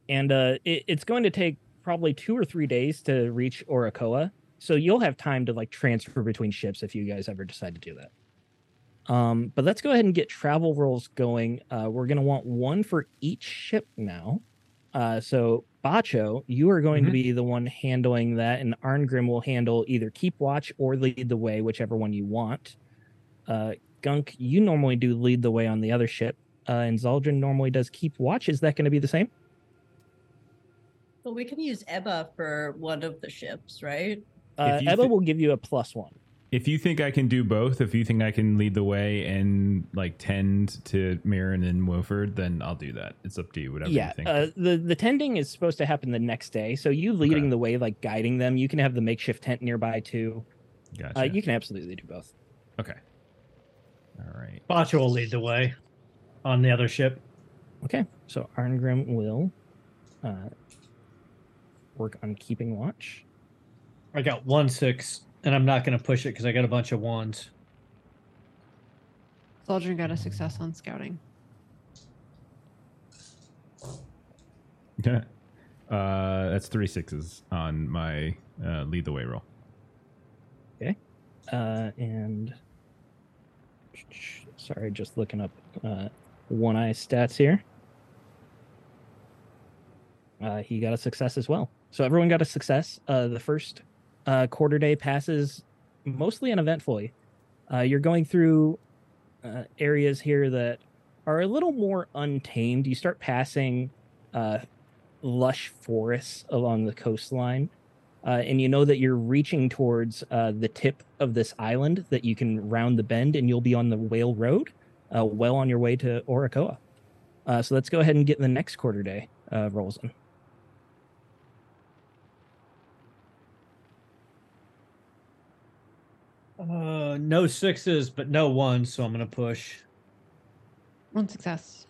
and uh, it, it's going to take probably two or three days to reach Oracoa. So you'll have time to like transfer between ships if you guys ever decide to do that. Um, but let's go ahead and get travel rolls going. Uh, we're going to want one for each ship now. Uh, so Bacho, you are going to Mhm. be the one handling that, and Arngrim will handle either keep watch or lead the way, whichever one you want. Uh, Gunk, you normally do lead the way on the other ship, uh, and Zaldrin normally does keep watch. Is that going to be the same? Well, we can use Ebba for one of the ships, right? Uh, Ebba thi- will give you a plus one. If you think I can do both, if you think I can lead the way and like tend to Mirren and Woford, then I'll do that. It's up to you, whatever yeah, you think. uh, the the tending is supposed to happen the next day. So you leading Okay. the way, like guiding them. You can have the makeshift tent nearby too. gotcha. Uh, you can absolutely do both. okay. All right. Bacho will lead the way on the other ship. Okay, so Arngrim will uh, work on keeping watch. I got one six, and I'm not going to push it because I got a bunch of ones. Zaldrin got a success on scouting. uh, that's three sixes on my uh, lead the way roll. Okay. Uh, and sorry, just looking up uh, one eye stats here. Uh, he got a success as well. So everyone got a success. Uh, the first uh, quarter day passes mostly uneventfully. Uh, you're going through uh, areas here that are a little more untamed. You start passing uh, lush forests along the coastline uh, and you know that you're reaching towards the tip of this island that you can round the bend and you'll be on the whale road well on your way to oracoa so let's go ahead and get the next quarter day rolls in Uh, no sixes, but no ones, so I'm going to push. One success.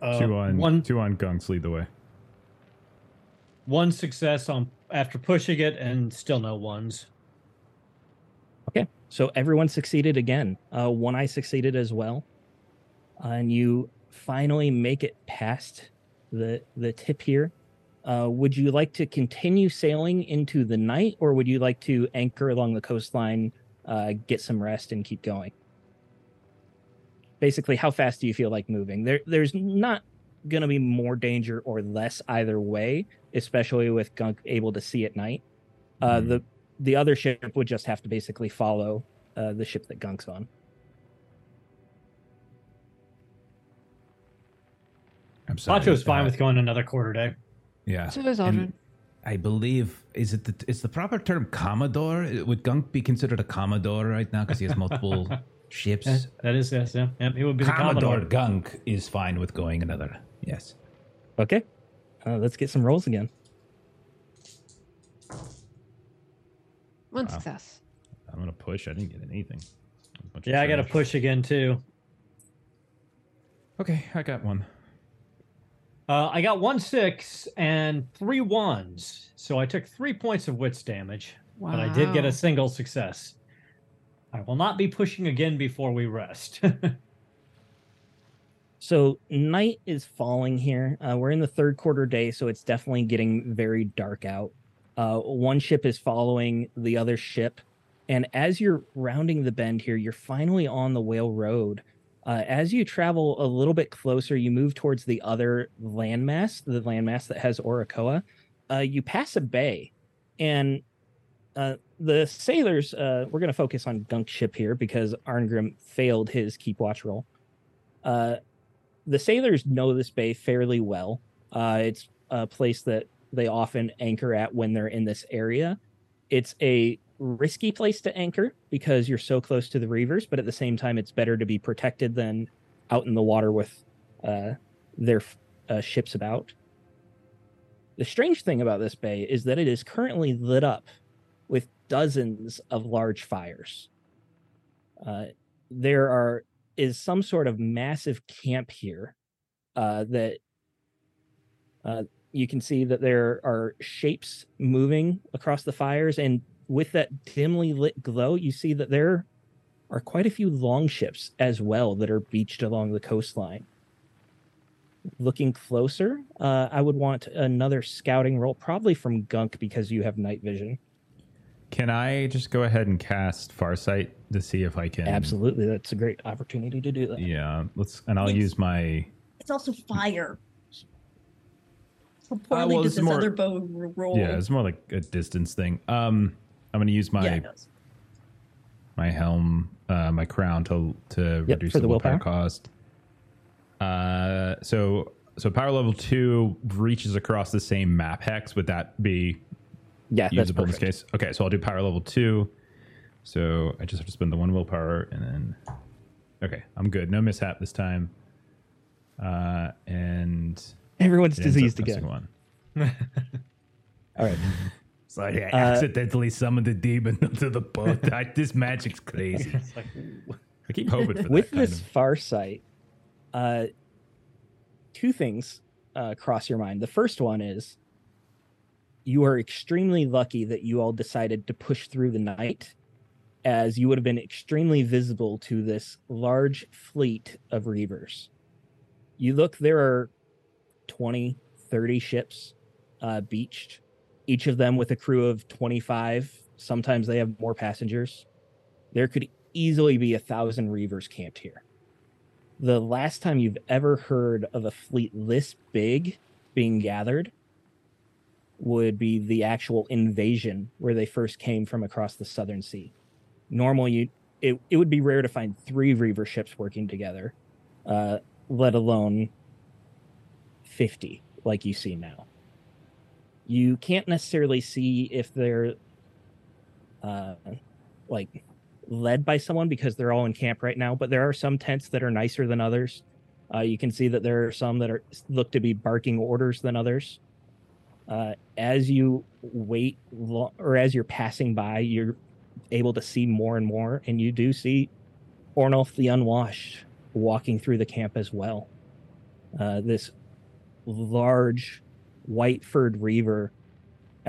Uh, two on one two on gunks lead the way. one success on after pushing it, and still no ones. okay so everyone succeeded again uh, One Eye succeeded as well uh, and you finally make it past the the tip here uh, would you like to continue sailing into the night or would you like to anchor along the coastline uh, get some rest and keep going basically how fast do you feel like moving there there's not going to be more danger or less either way especially with gunk able to see at night uh, Mhm. the the other ship would just have to basically follow uh, the ship that gunk's on I'm sorry. Bacho's fine with going another quarter day. Yeah. So is And I believe is it the, is the proper term commodore? Would Gunk be considered a commodore right now because he has multiple ships? Yeah, that is yes, yeah. yeah he would be the Commodore commodore. Gunk is fine with going another. Yes. okay uh, let's get some rolls again One Wow. success. I'm gonna push. I didn't get anything. A bunch of Yeah, I got to push again too. Okay, I got one. Uh, I got one six and three ones, so I took three points of wits damage, Wow. but I did get a single success. I will not be pushing again before we rest. so night is falling here uh, we're in the third quarter day so it's definitely getting very dark out uh, one ship is following the other ship and as you're rounding the bend here you're finally on the whale road uh, as you travel a little bit closer you move towards the other landmass the landmass that has oracoa uh, you pass a bay and uh, the sailors uh, we're going to focus on gunk ship here because arngrim failed his keep watch roll uh, the sailors know this bay fairly well. Uh, it's a place that they often anchor at when they're in this area. It's a risky place to anchor because you're so close to the reavers, but at the same time, it's better to be protected than out in the water with uh, their uh, ships about. The strange thing about this bay is that it is currently lit up with dozens of large fires. Uh, there are is some sort of massive camp here uh, that uh, you can see that there are shapes moving across the fires and with that dimly lit glow you see that there are quite a few longships as well that are beached along the coastline looking closer uh, i would want another scouting roll probably from gunk because you have night vision Can I just go ahead and cast Farsight to see if I can? absolutely that's a great opportunity to do that Yeah. Let's, and I'll It's- use my. It's also fire. How Uh, poorly well, does this more- other bow roll? Yeah, it's more like a distance thing. Um, I'm going to use my Yeah, my helm, uh, my crown to to Yep, reduce the, the willpower, willpower. cost. Uh, so so power level two reaches across the same map hex. Would that be yeah that's usable in this case? Okay, so I'll do power level two. So I just have to spend the one willpower, and then okay, I'm good. No mishap this time. Uh, and everyone's it ends up diseased again One. all right Sorry, I Uh, accidentally summoned a demon into the boat. I, this magic's crazy. It's like, I keep hoping for with that kind this of- far sight uh two things uh cross your mind the first one is you are extremely lucky that you all decided to push through the night as you would have been extremely visible to this large fleet of reavers you look there are 20 30 ships uh beached each of them with a crew of 25 sometimes they have more passengers there could easily be a thousand reavers camped here. The last time you've ever heard of a fleet this big being gathered would be the actual invasion where they first came from across the southern sea. Normally, you it, it would be rare to find three reaver ships working together, uh, let alone 50 like you see now. You can't necessarily see if they're uh, like led by someone because they're all in camp right now, but there are some tents that are nicer than others. Uh, you can see that there are some that are look to be barking orders than others. Uh, as you wait, lo- or as you're passing by, you're able to see more and more, and you do see Ornolf the Unwashed walking through the camp as well. Uh, this large white furred reaver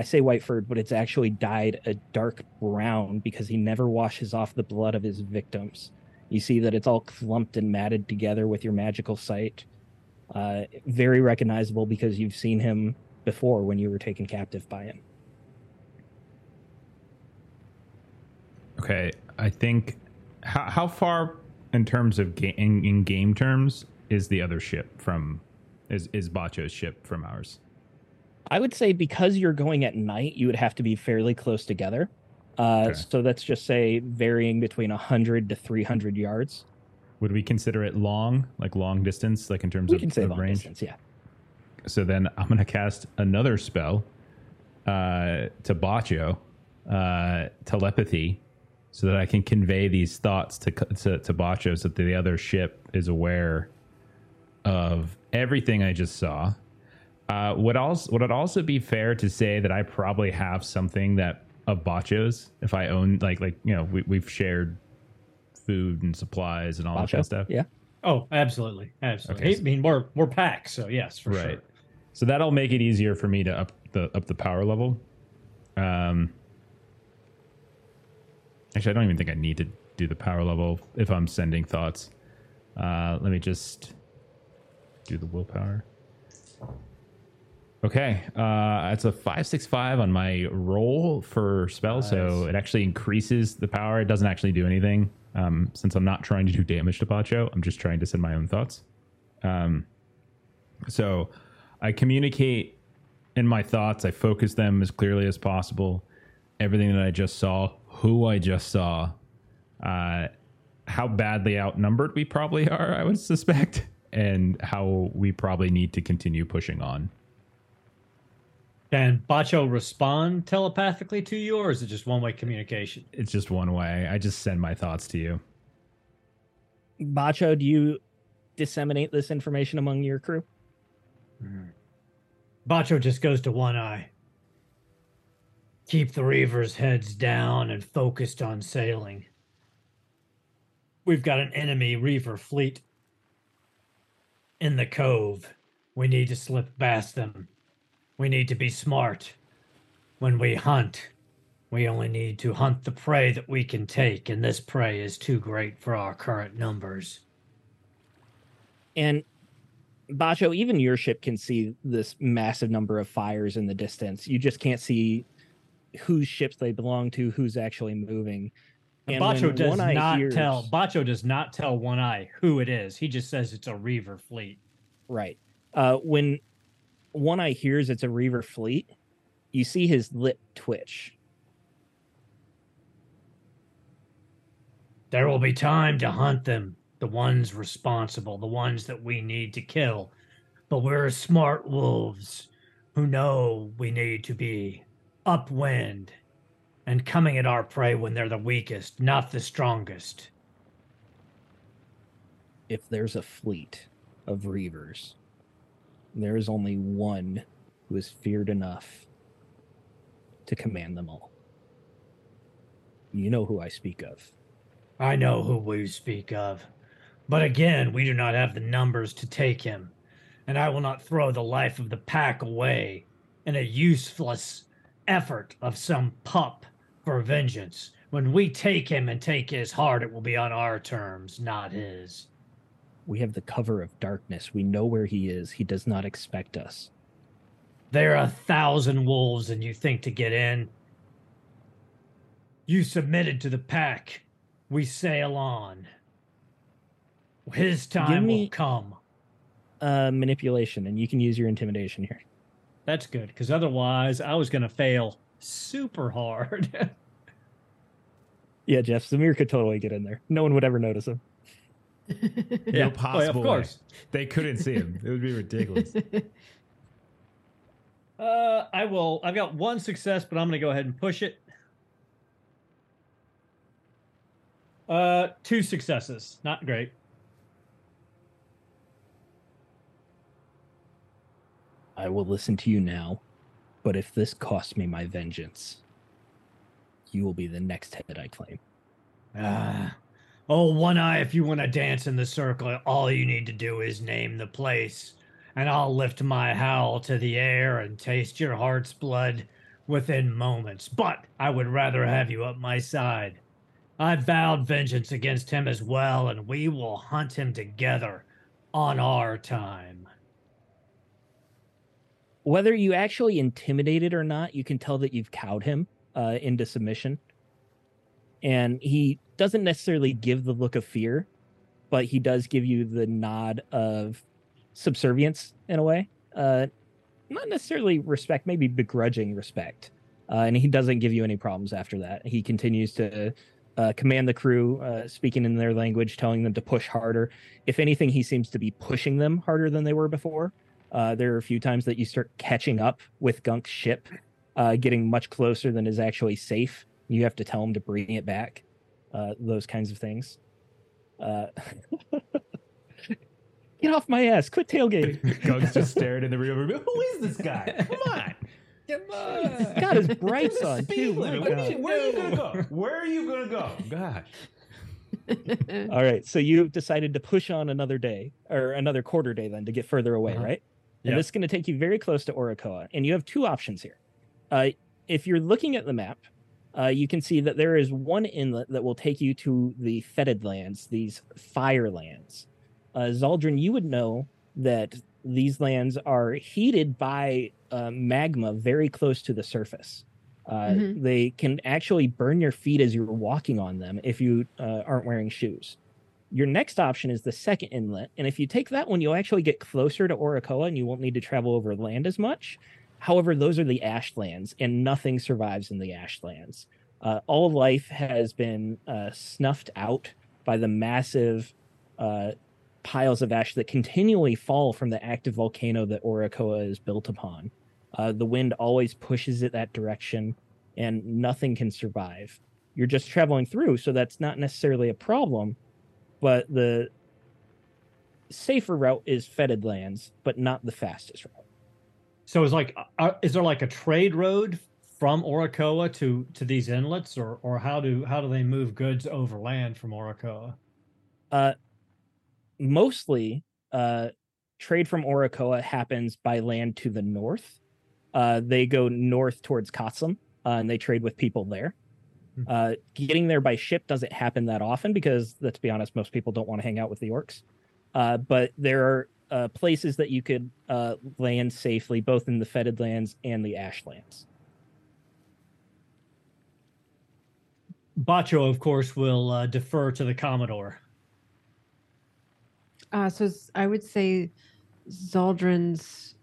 I say white furred, but it's actually dyed a dark brown because he never washes off the blood of his victims. You see that it's all clumped and matted together with your magical sight. Uh, very recognizable because you've seen him before when you were taken captive by him. Okay, I think how how far in terms of ga- in, in game terms is the other ship from is is Bacho's ship from ours? I would say because you're going at night, you would have to be fairly close together. Uh, Okay. So let's just say varying between 100 to 300 yards. Would we consider it long, like long distance, like in terms We of, can say of long range? distance, yeah. So then I'm gonna cast another spell uh, to Bacho, uh, telepathy, so that I can convey these thoughts to to, to Bacho, so that the other ship is aware of everything I just saw. Uh, would also would it also be fair to say that I probably have something that of Bacho's if I own like like you know we, we've shared food and supplies and all that kind of stuff. Yeah. oh, absolutely, absolutely. Okay, I mean, we're we're packs, so yes, for right. sure. So that'll make it easier for me to up the up the power level. Um, actually, I don't even think I need to do the power level if I'm sending thoughts. Uh, let me just do the willpower. Okay, uh, it's a five six five on my roll for spell, so it actually increases the power. It doesn't actually do anything um, since I'm not trying to do damage to Bacho. I'm just trying to send my own thoughts. Um, so I communicate in my thoughts. I focus them as clearly as possible. Everything that I just saw, who I just saw, uh, how badly outnumbered we probably are, I would suspect, and how we probably need to continue pushing on. Can Bacho respond telepathically to you, or is it just one way communication? It's just one way. I just send my thoughts to you. Bacho, do you disseminate this information among your crew? Mm-hmm. Bacho just goes to one eye. Keep the reavers' heads down and focused on sailing. We've got an enemy reaver fleet in the cove. We need to slip past them. We need to be smart. When we hunt, we only need to hunt the prey that we can take, and this prey is too great for our current numbers. And Bacho, even your ship can see this massive number of fires in the distance. You just can't see whose ships they belong to, who's actually moving. And Bacho does not hears- tell Bacho does not tell One Eye who it is. He just says it's a Reaver fleet. Right. Uh, when One Eye hears it's a Reaver fleet, you see his lip twitch. There will be time to hunt them, the ones responsible, the ones that we need to kill. But we're smart wolves who know we need to be upwind and coming at our prey when they're the weakest, not the strongest. If there's a fleet of Reavers, there is only one who is feared enough to command them all. You know who I speak of. I know who we speak of. But again, we do not have the numbers to take him, and I will not throw the life of the pack away in a useless effort of some pup for vengeance. When we take him and take his heart, it will be on our terms, not his. We have the cover of darkness. We know where he is. He does not expect us. There are a thousand wolves, and you think to get in? You submitted to the pack. We sail on. His time me- will come. Uh, manipulation, and you can use your intimidation here. That's good because otherwise I was going to fail super hard. Yeah, Jeff, Samir could totally get in there. No one would ever notice him. Yeah. No possible Oh, yeah, of course. way. They couldn't see him. It would be ridiculous. Uh, I will. I've got one success, but I'm going to go ahead and push it. Uh, two successes. Not great. I will listen to you now, but if this costs me my vengeance, you will be the next head I claim. Ah. Oh, One Eye, if you want to dance in the circle, all you need to do is name the place, and I'll lift my howl to the air and taste your heart's blood within moments. But I would rather have you up my side. I vowed vengeance against him as well, and we will hunt him together on our time. Whether you actually intimidated or not, you can tell that you've cowed him uh, into submission. And he doesn't necessarily give the look of fear, but he does give you the nod of subservience in a way. Uh, not necessarily respect, maybe begrudging respect. Uh, and he doesn't give you any problems after that. He continues to uh, command the crew, uh, speaking in their language, telling them to push harder. If anything, he seems to be pushing them harder than they were before. Uh, there are a few times that you start catching up with Gunk's ship, uh, getting much closer than is actually safe. You have to tell him to bring it back. Uh, those kinds of things. Uh, get off my ass! Quit tailgating. Gunk's just staring in the rear view. Who is this guy? Come on. Come on. Got his brights on too. My. Where, are you, where are you gonna go? Where are you gonna go? Gosh. All right, so you've decided to push on another day or another quarter day then to get further away, Uh-huh. right? And Yep. this is going to take you very close to Oracoa, and you have two options here. Uh, if you're looking at the map, uh, you can see that there is one inlet that will take you to the fetid lands, these fire lands. Uh, Zaldrun, you would know that these lands are heated by uh, magma very close to the surface. Uh, Mhm. They can actually burn your feet as you're walking on them if you uh, aren't wearing shoes. Your next option is the second inlet, and if you take that one, you'll actually get closer to Oracoa, and you won't need to travel over land as much. However, those are the ashlands, and nothing survives in the ashlands. Uh, all life has been uh, snuffed out by the massive uh, piles of ash that continually fall from the active volcano that Oracoa is built upon. Uh, the wind always pushes it that direction, and nothing can survive. You're just traveling through, so that's not necessarily a problem. But the safer route is fetid lands, but not the fastest route. So is like, uh, is there like a trade road from Oracoa to to these inlets, or or how do how do they move goods overland from Oracoa? Uh, mostly, uh, trade from Oracoa happens by land to the north. Uh, they go north towards Katsum, uh, and they trade with people there. Hmm. Uh, getting there by ship doesn't happen that often because, let's be honest, most people don't want to hang out with the orcs. Uh, but there are uh, places that you could uh, land safely, both in the fetid lands and the ashlands. Bacho, of course, will uh, defer to the Commodore. Uh, so I would say Zaldrun's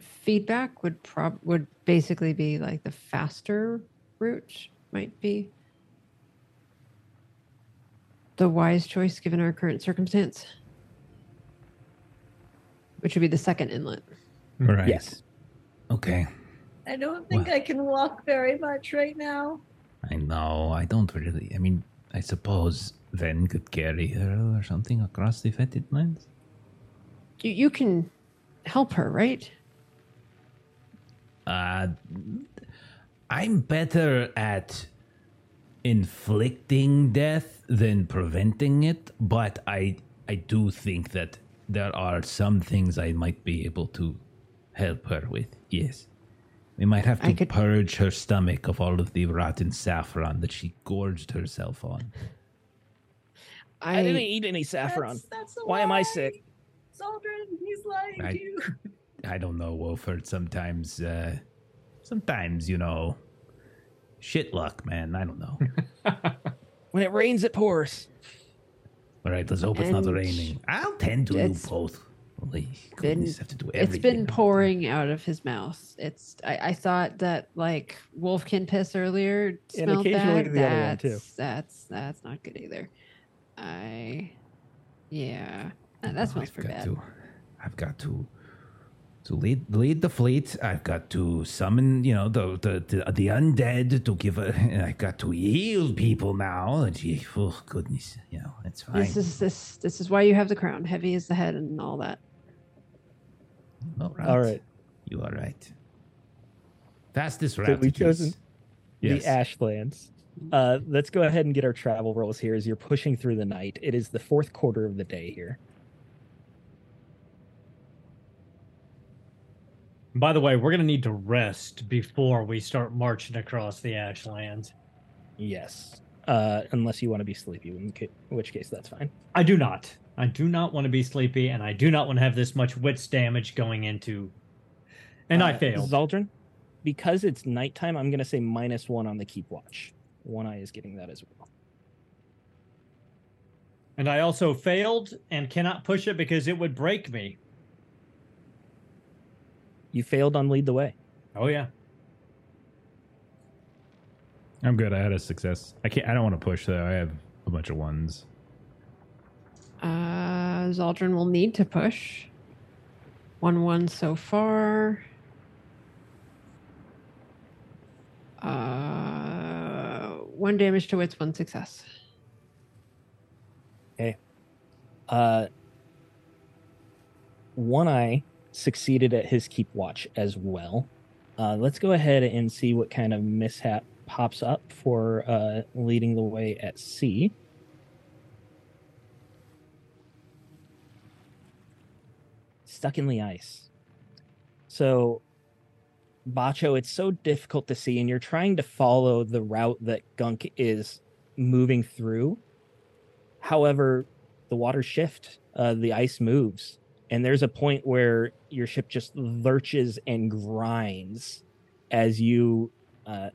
feedback would prob would basically be like the faster route might be the wise choice given our current circumstance, which would be the second inlet. Right. Yes. Okay. I don't think Well- I can walk very much right now. I know. I don't really. I mean, I suppose Ven could carry her or something across the fetid lands. You you can help her, right? Uh, I'm better at inflicting death than preventing it, but I I do think that there are some things I might be able to help her with. Yes. We might have to could- purge her stomach of all of the rotten saffron that she gorged herself on. I, I, didn't eat any saffron. That's, that's a Why am I sick? Zaldrun, he's lying I- to you. I don't know, Wolford. Sometimes, uh, sometimes, you know, shit luck, man. I don't know. When it rains, it pours. All right, let's hope it's not raining. I'll tend to you it's both. Holy been- goodness, have to do it's everything. been pouring out of his mouth. It's I, I thought that like wolfkin piss earlier And smelled occasionally bad. the other one, that's, too. That's that's not good either. I yeah. That, that Oh, smells I've pretty got bad. To, I've got to to lead lead the fleet. I've got to summon, you know, the the the, the undead to give a. I've got to heal people now. Gee, oh goodness, you know, it's fine. This is this this is why you have the crown. Heavy is the head and all that. all right. All right. you are right. Fastest route. So we've chosen Yes. the Ashlands. Uh, let's go ahead and get our travel rolls here as you're pushing through the night. It is the fourth quarter of the day here. By the way, we're gonna need to rest before we start marching across the Ashlands. Yes. Uh, unless you want to be sleepy, in, ca- which case that's fine. I do not. I do not want to be sleepy, and I do not want to have this much wits damage going into. And I Uh, failed. Zaldrun, because it's nighttime, I'm going to say minus one on the keep watch. One Eye is getting that as well. and I also failed and cannot push it because it would break me. You failed on lead the way. Oh yeah. I'm good. I had a success. I can't. I don't want to push though. I have a bunch of ones. Uh Zaldrun will need to push. One one so far. Uh one damage to wits, one success. Okay. Uh, One Eye succeeded at his keep watch as well. Uh, let's go ahead and see what kind of mishap pops up for uh, leading the way at sea. Stuck in the ice. So, Bacho, it's so difficult to see, and you're trying to follow the route that Gunk is moving through. However, the waters shift, uh, the ice moves, and there's a point where your ship just lurches and grinds as you uh,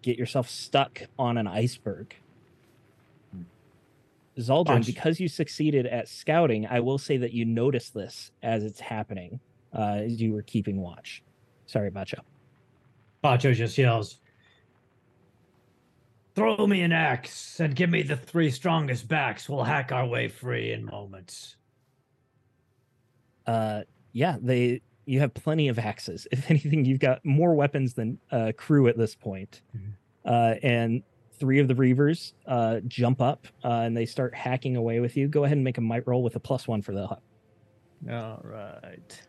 get yourself stuck on an iceberg. Zaldrun, Bunch. because you succeeded at scouting, I will say that you noticed this as it's happening, uh, as you were keeping watch. Sorry, Bacho. Bacho just yells, Throw me an axe and give me the three strongest backs. We'll hack our way free in moments. Uh yeah they you have plenty of axes if anything you've got more weapons than uh crew at this point Mhm. uh and three of the reavers uh jump up uh and they start hacking away with you go ahead and make a might roll with a plus one for the hut All right.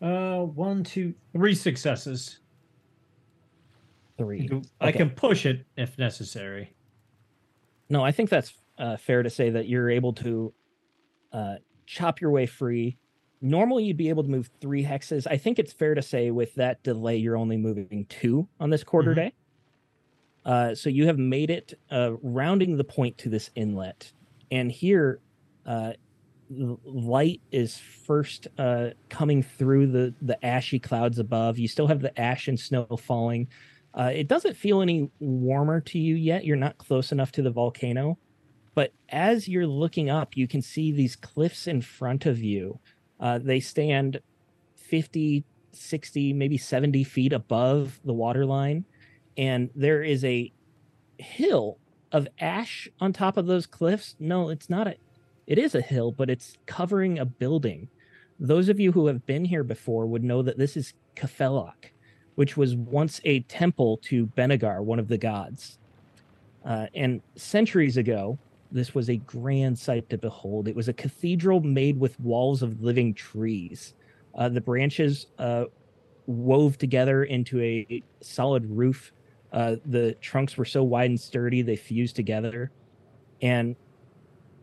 Uh, one, two, three successes. three I Okay. can push it if necessary. no i think that's uh, fair to say that you're able to uh chop your way free. Normally you'd be able to move three hexes. I think it's fair to say with that delay you're only moving two on this quarter Mhm. day. Uh, so you have made it uh, rounding the point to this inlet. And here uh, light is first uh, coming through the the ashy clouds above. You still have the ash and snow falling. Uh, it doesn't feel any warmer to you yet. You're not close enough to the volcano but as you're looking up you can see these cliffs in front of you. Uh, they stand 50 60 maybe 70 feet above the water line and there is a hill of ash on top of those cliffs. No it's not a it is a hill but it's covering a building. Those of you who have been here before would know that this is Kafelok, which was once a temple to Benegar, one of the gods. Uh, and centuries ago, this was a grand sight to behold. It was a cathedral made with walls of living trees. Uh, the branches uh, wove together into a solid roof. Uh, the trunks were so wide and sturdy they fused together, and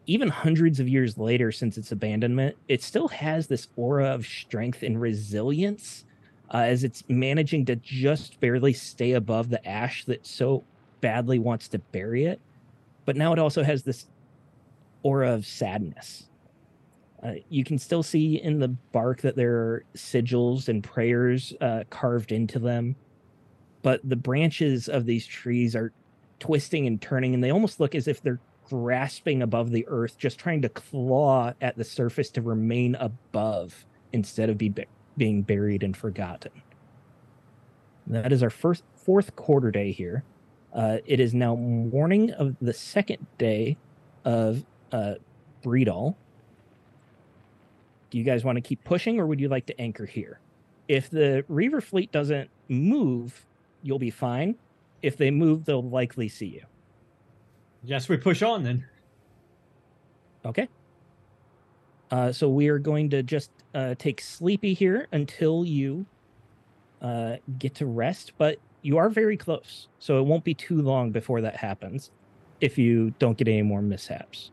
even hundreds of years later, since its abandonment, it still has this aura of strength and resilience uh, as it's managing to just barely stay above the ash that so badly wants to bury it. But now it also has this aura of sadness. Uh, you can still see in the bark that there are sigils and prayers uh, carved into them, but the branches of these trees are twisting and turning, and they almost look as if they're grasping above the earth, just trying to claw at the surface to remain above instead of be, being buried and forgotten. That is our first fourth quarter day here. Uh, it is now morning of the second day of uh, Breedall. Do you guys want to keep pushing, or would you like to anchor here? If the Reaver fleet doesn't move, you'll be fine. If they move, they'll likely see you. Yes, we push on then. Okay. Uh, so we are going to just uh, take Sleepy here until you uh, get to rest, but you are very close. So it won't be too long before that happens if you don't get any more mishaps.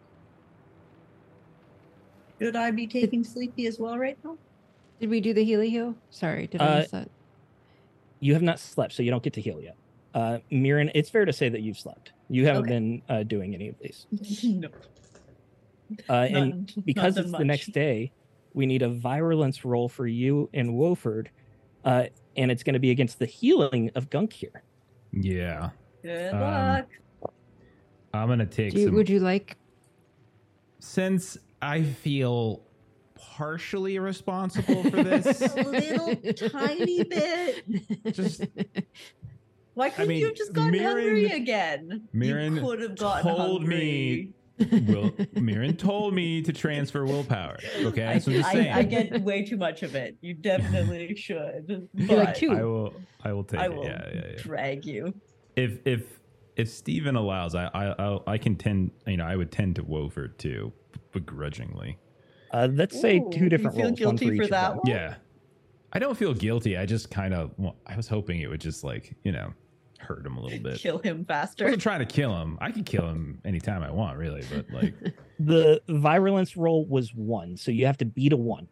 Should I be taking Sleepy as well right now? Did we do the Healy heal? Sorry, did I Uh, miss that? You have not slept, so you don't get to heal yet. Uh, Mirren, it's fair to say that you've slept. You haven't Okay. been uh, doing any of these. no. Uh, and not because done it's the next day, we need a virulence roll for you and Woford, uh, and it's going to be against the healing of Gunk here. Yeah. Good Um, luck. I'm gonna take Do you, some would you like? since I feel partially responsible for this. A little tiny bit. Just Why couldn't you mean, have just gotten hungry again? Mirren you could have gotten told hungry. me- Will Mirren told me to transfer willpower. Okay, I, that's what I'm I, saying. I get way too much of it. You definitely should. You're like two. I will. I will take I it. will Yeah, yeah, yeah. drag you. If if if Steven allows, I I I'll, I can tend. You know, I would tend to Woford too, begrudgingly. Uh, let's say Ooh, two different you feel rolls. one guilty for, for that one? Yeah, I don't feel guilty. I just kind of. Well, I was hoping it would just like you know hurt him a little bit. Kill him I faster. wasn't trying to kill him. I could kill him anytime I want, really. But like, The virulence roll was one, so you have to beat a one.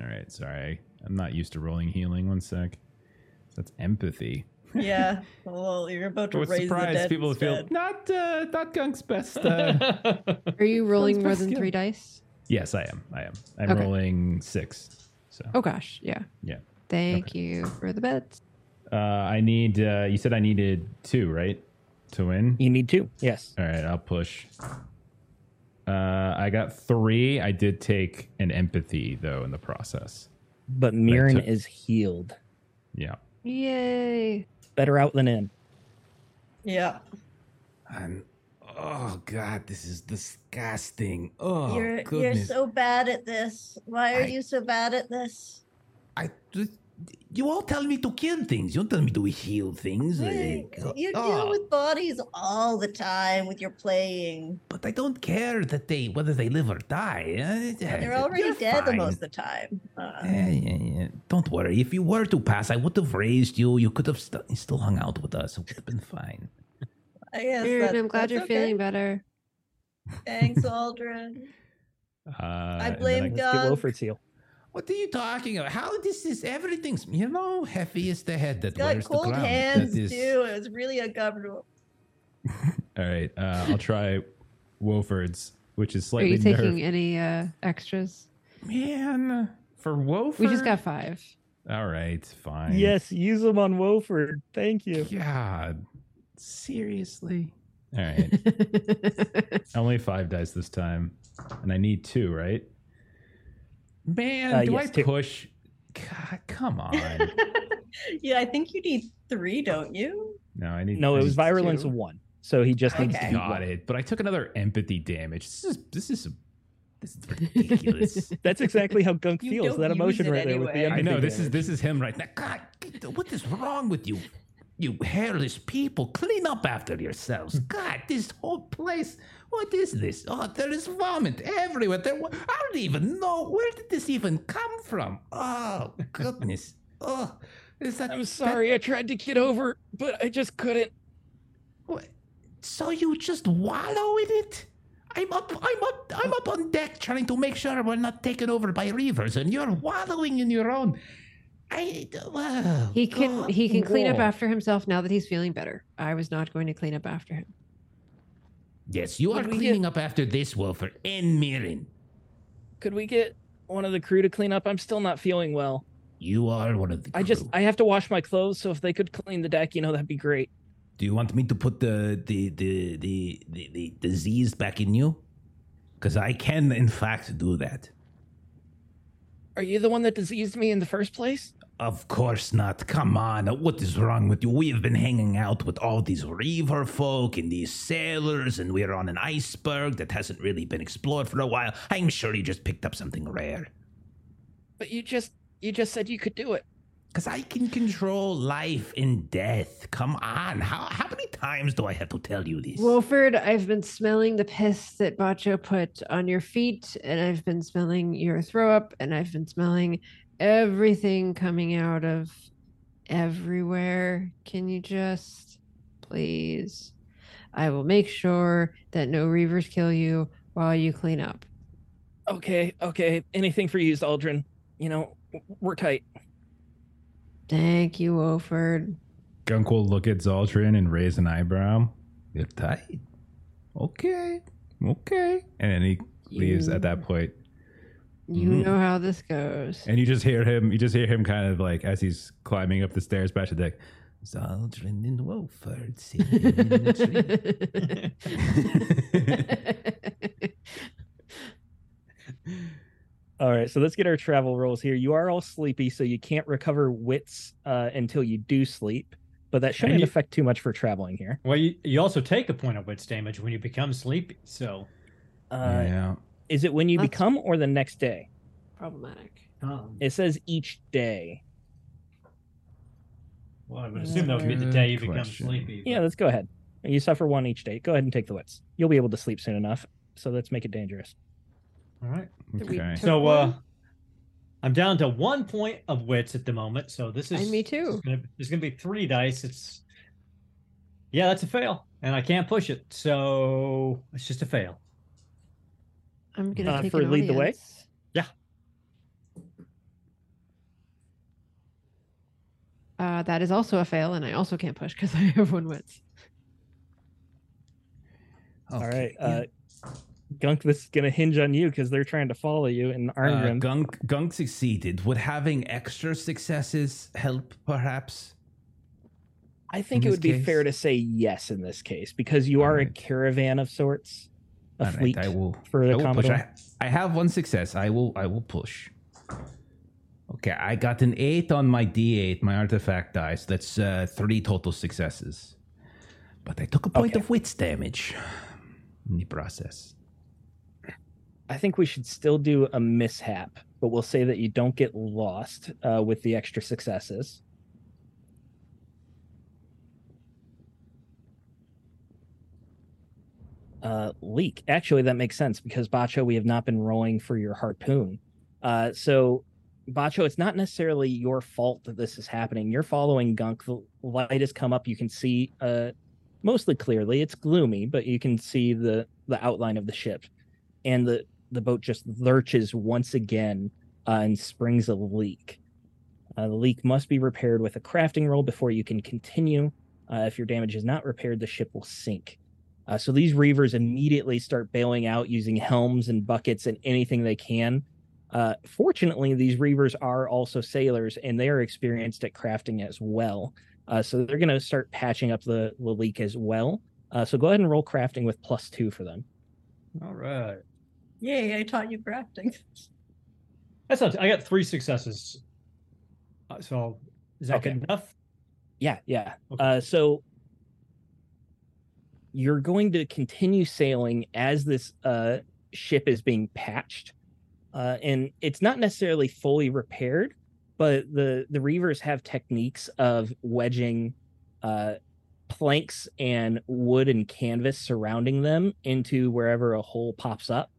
all right, sorry, I'm not used to rolling healing. One sec. That's empathy. yeah. Well, you're about to What raise the surprise dead people feel instead. not uh, not Gunk's best. Uh, Are you rolling more than skill. three dice? yes, I am. I am. I'm Okay. rolling six. So Oh gosh, yeah. Yeah. Thank you for the bets. Uh, I need. Uh, you said I needed two, right, to win. You need two. Yes. All right, I'll push. Uh, I got three. I did take an empathy though in the process. But Mirren took- is healed. Yeah. Yay! Better out than in. Yeah. I'm. Oh God, this is disgusting. Oh you're you're so bad at this. Why are I- you so bad at this? I. You all tell me to kill things. You don't tell me to heal things. Hey, Like, You deal oh, with bodies all the time with your playing. But I don't care that they whether they live or die. Uh, They're already you're dead the most of the time. Uh, Yeah, yeah, yeah. Don't worry. If you were to pass, I would have raised you. You could have st- still hung out with us. It would have been fine. I guess Aaron, that- I'm glad that's you're okay. feeling better. Thanks, Aldrin. Uh, and then blame Let's God. get Gunk. Wilford's heal. What are you talking about? How this is everything's you know heavy is the head that Got wears the cold crown. hands that is, too. It was really uncomfortable. All right, uh, I'll try Wolford's, which is slightly. Are you taking nerve- any uh extras? Man, for Wolford. We just got five. All right, fine. Yes, use them on Woford. Thank you. God, seriously. All right, only five dice this time, and I need two, right? Man, Uh, do yes, I two. push? God, come on. yeah, I think you need three, don't you? no, I need. No, I it was virulence two. one, so he just needs to Okay. Got one. it, but I took another empathy damage. This is this is this is ridiculous. That's exactly how Gunk You feels. That emotion it right there with the anyway. I know this is this is him right now. God, what is wrong with you? You hairless people, clean up after yourselves. God, this whole place. What is this? Oh, there is vomit everywhere. There, I don't even know where did this even come from. Oh goodness. Oh, is that? I'm sorry, I tried to get over, but I just couldn't. What? So you just wallow in it? I'm up. I'm up. I'm up on deck trying to make sure we're not taken over by reavers, and you're wallowing in your own. I. Well, He can God, he can clean up after himself now that he's feeling better. I was not going to clean up after him. Yes, you are Could we cleaning up after this, Wolfer and Mirren. Could we get one of the crew to clean up? I'm still not feeling well. You are one of the. I just crew. I have to wash my clothes, so if they could clean the deck, you know, that'd be great. Do you want me to put the the the the the, the disease back in you? Because I can, in fact, do that. Are you the one that diseased me in the first place? Of course not. Come on. What is wrong with you? We have been hanging out with all these reaver folk and these sailors, and we're on an iceberg that hasn't really been explored for a while. I'm sure you just picked up something rare. But you just you just said you could do it. Because I can control life and death. Come on. How, how many times do I have to tell you this? Wolford, I've been smelling the piss that Bacho put on your feet, and I've been smelling your throw up, and I've been smelling everything coming out of everywhere. Can you just please? I will make sure that no reavers kill you while you clean up. Okay, okay. Anything for you, Aldrin. You know, w- we're tight. Thank you, Wolford. Gunk will look at Zaldrun and raise an eyebrow. You're tight. Okay, okay. And then he leaves at that point. You Mhm. know how this goes. And you just hear him, you just hear him kind of like as he's climbing up the stairs back to the deck. Zaldrun and Wolford singing in the tree. All right, so let's get our travel rolls here. You are all sleepy, so you can't recover wits uh, until you do sleep, but that shouldn't you- affect too much for traveling here. Well, you, you also take a point of wits damage when you become sleepy. So, Uh, yeah. Is it when you That's- become or the next day? Problematic. um, It says each day. well, I would assume that would be the day you become question. sleepy. Yeah, let's go ahead. You suffer one each day. Go ahead and take the wits. You'll be able to sleep soon enough. So let's make it dangerous. all right. we Okay. took So, uh, one? I'm down to one point of wits at the moment. So this is And me this too. is gonna- There's going to be three dice. It's yeah, that's a fail, and I can't push it. So it's just a fail. I'm gonna Uh, take for an lead the way? Yeah. Uh, that is also a fail, and I also can't push because I have one wits. All Okay, right. Uh, Gunk, this is going to hinge on you because they're trying to follow you. And Uh, Arngrim, Gunk Gunk succeeded. Would having extra successes help, perhaps? I think in it this would be fair to say yes in this case because you are a caravan of sorts, a All right, fleet. I will. for the I will push. I, I have one success. I will. I will push. Okay, I got an eight on my D8, my artifact dice. That's uh, three total successes. But I took a point Okay. of wits damage in the process. I think we should still do a mishap, but we'll say that you don't get lost uh, with the extra successes. Uh, leak. Actually, that makes sense because Bacho, we have not been rolling for your harpoon. Uh, so, Bacho, it's not necessarily your fault that this is happening. You're following Gunk. The light has come up. You can see uh, mostly clearly. It's gloomy, but you can see the the outline of the ship, and the the boat just lurches once again uh, and springs a leak. Uh, the leak must be repaired with a crafting roll before you can continue. Uh, if your damage is not repaired, the ship will sink. Uh, so these reavers immediately start bailing out using helms and buckets and anything they can. Uh, fortunately, these reavers are also sailors and they are experienced at crafting as well. Uh, so they're going to start patching up the, the leak as well. Uh, so go ahead and roll crafting with plus two for them. All right. Yay, I taught you crafting. That's not. I got three successes. Uh, so is that Okay. good enough? Yeah, yeah. Okay. Uh, so you're going to continue sailing as this uh, ship is being patched, uh, and it's not necessarily fully repaired, but the the reavers have techniques of wedging uh, planks and wood and canvas surrounding them into wherever a hole pops up.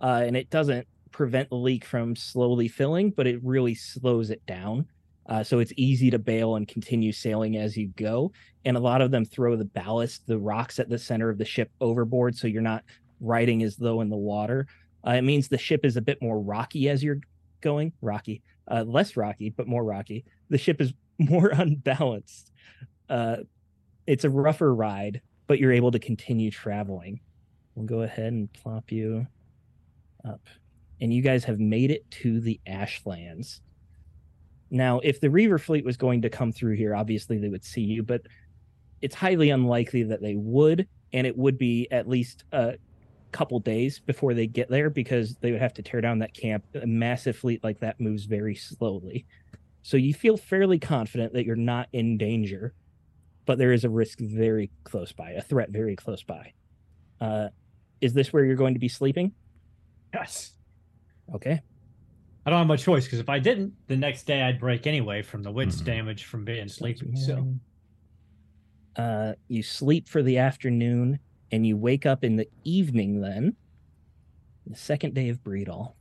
Uh, and it doesn't prevent the leak from slowly filling, but it really slows it down. Uh, so it's easy to bail and continue sailing as you go. And a lot of them throw the ballast, the rocks at the center of the ship overboard, so you're not riding as though in the water. Uh, it means the ship is a bit more rocky as you're going, rocky, uh, less rocky, but more rocky. The ship is more unbalanced. Uh, it's a rougher ride, but you're able to continue traveling. We'll go ahead and plop you up. And you guys have made it to the Ashlands. Now, if the Reaver fleet was going to come through here, obviously they would see you, but it's highly unlikely that they would. And it would be at least a couple days before they get there because they would have to tear down that camp. A massive fleet like that moves very slowly. So you feel fairly confident that you're not in danger, but there is a risk very close by, a threat very close by. Uh, is this where you're going to be sleeping? Yes. Okay. I don't have much choice because if I didn't, the next day I'd break anyway from the wits Mhm. damage from being sleepy. So. Uh, you sleep for the afternoon and you wake up in the evening then the second day of breedall.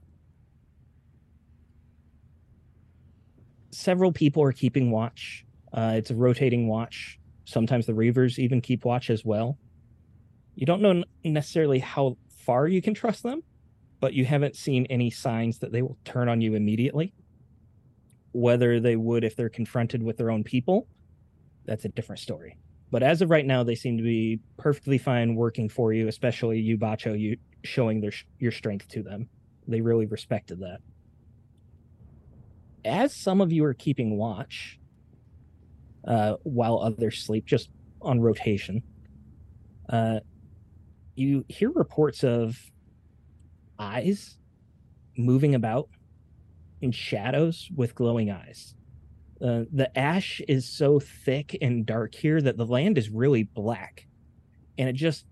Several people are keeping watch. Uh, it's a rotating watch. Sometimes the reavers even keep watch as well. You don't know necessarily how far you can trust them but you haven't seen any signs that they will turn on you immediately whether they would if they're confronted with their own people that's a different story but as of right now, they seem to be perfectly fine working for you, especially you, Bacho, you showing their your strength to them. They really respected that. As some of you are keeping watch, uh, while others sleep, just on rotation, uh, you hear reports of eyes moving about in shadows with glowing eyes. Uh, the ash is so thick and dark here that the land is really black. And it just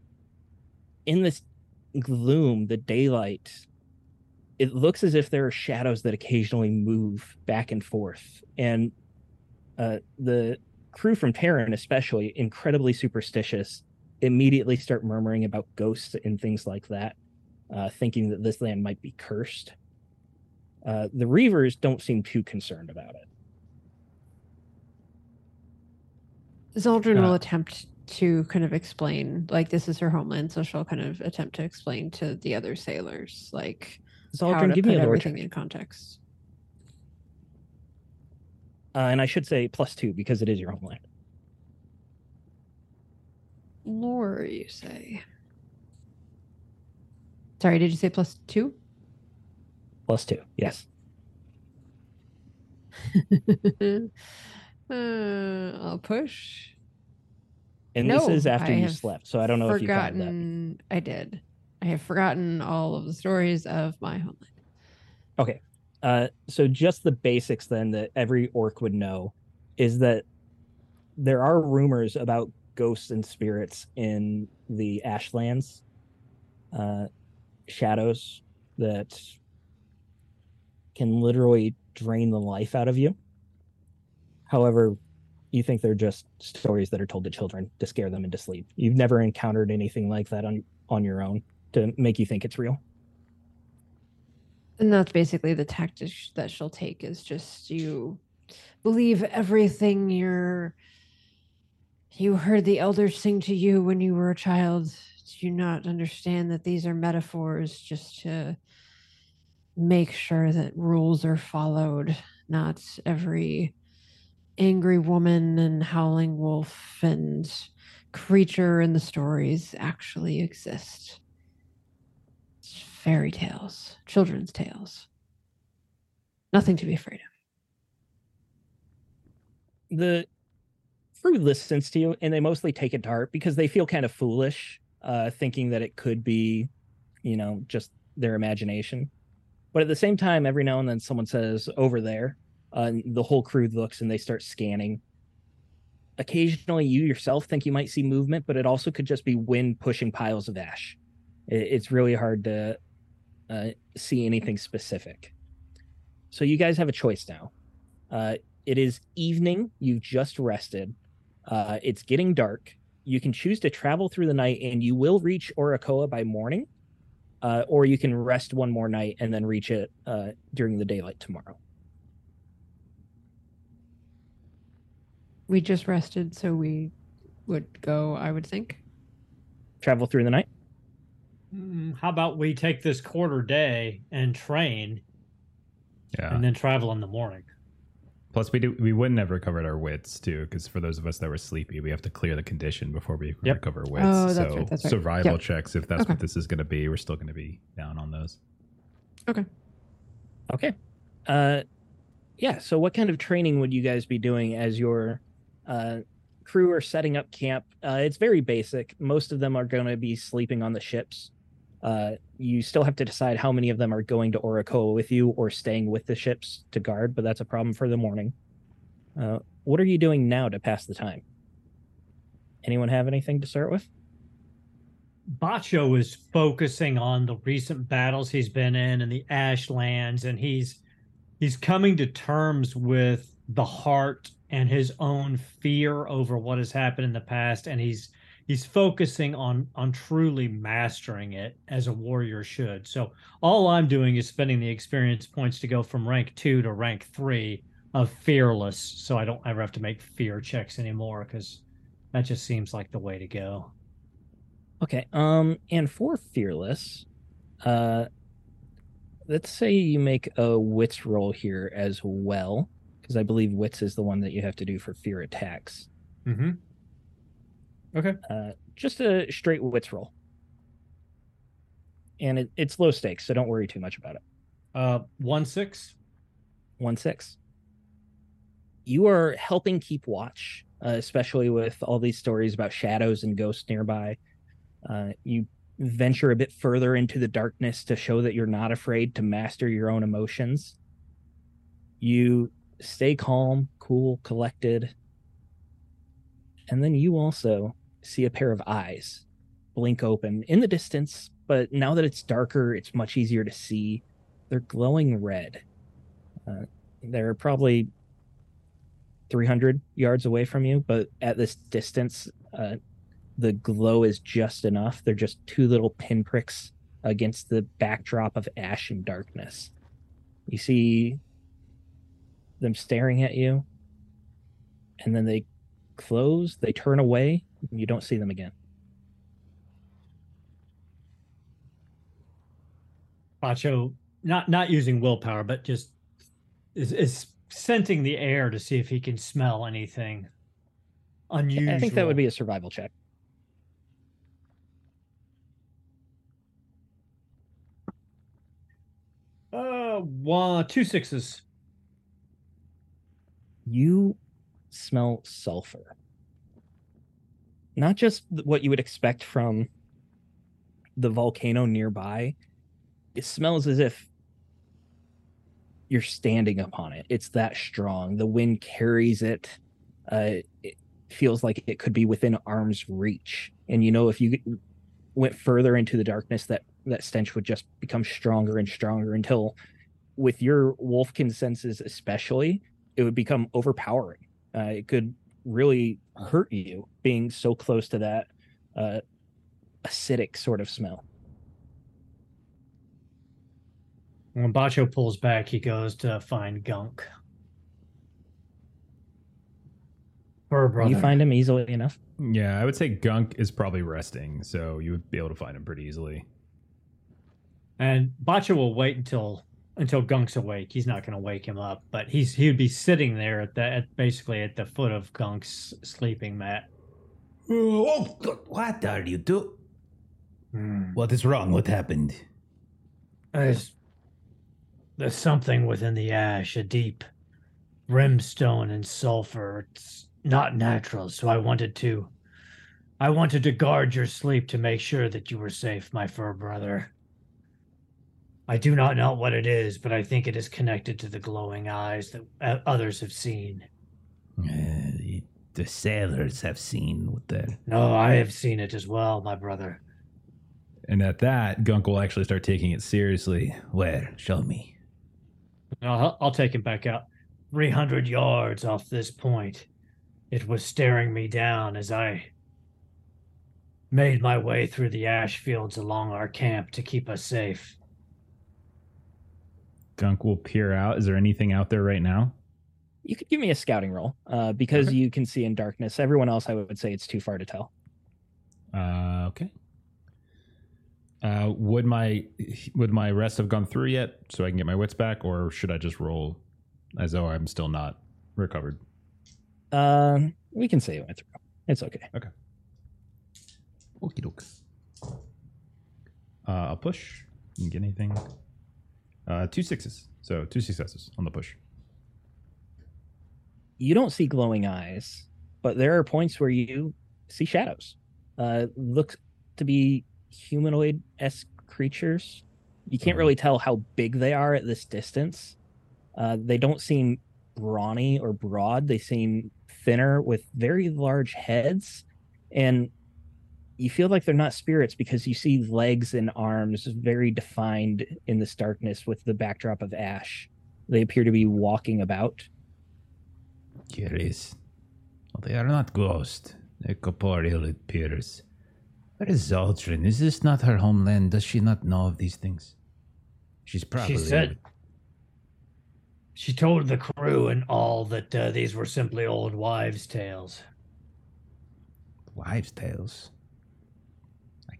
in this gloom the daylight it looks as if there are shadows that occasionally move back and forth. And uh, the crew from Terran especially incredibly superstitious immediately start murmuring about ghosts and things like that uh, thinking that this land might be cursed uh, the reavers don't seem too concerned about it Zaldrun Uh, will attempt to kind of explain, like this is her homeland, so she'll kind of attempt to explain to the other sailors, like Zaldrun, give me a everything check. in context. Uh, and I should say plus two because it is your homeland. Lore, you say? Sorry, did you say plus two? Plus two, yes. uh, I'll push. And this is after I you slept, so I don't know if you counted that. forgotten. I did. I have forgotten all of the stories of my homeland. Okay. Uh, so just the basics then that every orc would know is that there are rumors about ghosts and spirits in the Ashlands, uh, shadows that can literally drain the life out of you. However, you think they're just stories that are told to children to scare them into sleep. You've never encountered anything like that on on your own to make you think it's real. And that's basically the tactic that she'll take is just you believe everything you're you heard the elders sing to you when you were a child. Do you not understand that these are metaphors just to make sure that rules are followed? Not every angry woman and howling wolf and creature in the stories actually exist fairy tales, children's tales. Nothing to be afraid of. the crew listens to you and they mostly take it to heart because they feel kind of foolish uh thinking that it could be you know just their imagination but at the same time every now and then someone says over there uh, and the whole crew looks and they start scanning occasionally you yourself think you might see movement but it also could just be wind pushing piles of ash It- it's really hard to uh, see anything specific so you guys have a choice now uh, it is evening. You've just rested. Uh, it's getting dark. You can choose to travel through the night, and you will reach Oracoa by morning, uh, or you can rest one more night and then reach it uh, during the daylight tomorrow. We just rested, so we would go, I would think. Travel through the night. Mm, How about we take this quarter day and train Yeah. and then travel in the morning? Plus, we do we wouldn't have recovered our wits too, because for those of us that were sleepy, we have to clear the condition before we Yep. recover wits. Oh, that's so right, that's right. survival Yep. checks, if that's Okay. what this is going to be, we're still going to be down on those. Okay. Okay. Uh, yeah. So, what kind of training would you guys be doing as your uh, crew are setting up camp? Uh, it's very basic. Most of them are going to be sleeping on the ships. Uh, you still have to decide how many of them are going to Oracoa with you or staying with the ships to guard, but that's a problem for the morning. Uh, what are you doing now to pass the time? Anyone have anything to start with? Bacho is focusing on the recent battles he's been in and the Ashlands, and he's he's coming to terms with the heart and his own fear over what has happened in the past, and he's he's focusing on on truly mastering it as a warrior should. So all I'm doing is spending the experience points to go from rank two to rank three of fearless, so I don't ever have to make fear checks anymore because that just seems like the way to go. Okay. Um, and for fearless, uh, let's say you make a wits roll here as well, because I believe wits is the one that you have to do for fear attacks. Mm-hmm. Okay. Uh, just a straight wits roll, and it, it's low stakes, so don't worry too much about it. Uh, one six. One six. You are helping keep watch, uh, especially with all these stories about shadows and ghosts nearby. Uh, you venture a bit further into the darkness to show that you're not afraid to master your own emotions. You stay calm, cool, collected. And then you also see a pair of eyes blink open in the distance, but now that it's darker, it's much easier to see. They're glowing red. Uh, they're probably 300 yards away from you, but at this distance, uh, the glow is just enough. They're just two little pinpricks against the backdrop of ash and darkness. You see them staring at you, and then they close, they turn away, you don't see them again. Bacho not not using willpower, but just is is scenting the air to see if he can smell anything unusual. I think that would be a survival check. uh one two sixes. you smell sulfur. Not just what you would expect from the volcano nearby. It smells as if you're standing upon it. It's that strong. The wind carries it. Uh, it feels like it could be within arm's reach. And you know, if you went further into the darkness, that that stench would just become stronger and stronger until, with your Wolfkin senses especially, it would become overpowering. Uh, it could really hurt you being so close to that uh, acidic sort of smell. When Bacho pulls back, he goes to find Gunk. Her brother. You find him easily enough. Yeah, I would say Gunk is probably resting, so you would be able to find him pretty easily. And Bacho will wait until until Gunk's awake. He's not going to wake him up, but he's he would be sitting there at the at basically at the foot of Gunk's sleeping mat. Oh, oh what are you doing? Hmm. What is wrong? What happened? There's there's something within the ash, a deep brimstone and sulfur. It's not natural, so I wanted to I wanted to guard your sleep to make sure that you were safe, my fur brother. I do not know what it is, but I think it is connected to the glowing eyes that uh, others have seen. Uh, the sailors have seen what they're. No, I have seen it as well, my brother. And at that, Gunk will actually start taking it seriously. Where? Show me. I'll, I'll take him back out. 300 yards off this point. it was staring me down as I made my way through the ash fields along our camp to keep us safe. Gunk will peer out. Is there anything out there right now? You could give me a scouting roll uh, because Okay. you can see in darkness. Everyone else, I would say it's too far to tell. Uh, okay. Uh, would my would my rest have gone through yet, so I can get my wits back, or should I just roll as though I'm still not recovered? Um, we can say it went through. It's okay. Okay. Okie doke. Uh, I'll push. You can get anything. Uh, two sixes, so two successes on the push. You don't see glowing eyes, but there are points where you see shadows. Uh, look to be humanoid esque creatures. You can't Mhm. really tell how big they are at this distance. Uh, they don't seem brawny or broad. They seem thinner with very large heads. And you feel like they're not spirits because you see legs and arms very defined in this darkness with the backdrop of ash. They appear to be walking about. Curious. Well, they are not ghosts. They're corporeal, it appears. Where is Zaldrun? Is this not her homeland? Does she not know of these things? She's probably. She said she told the crew and all that uh, these were simply old wives' tales. Wives' tales.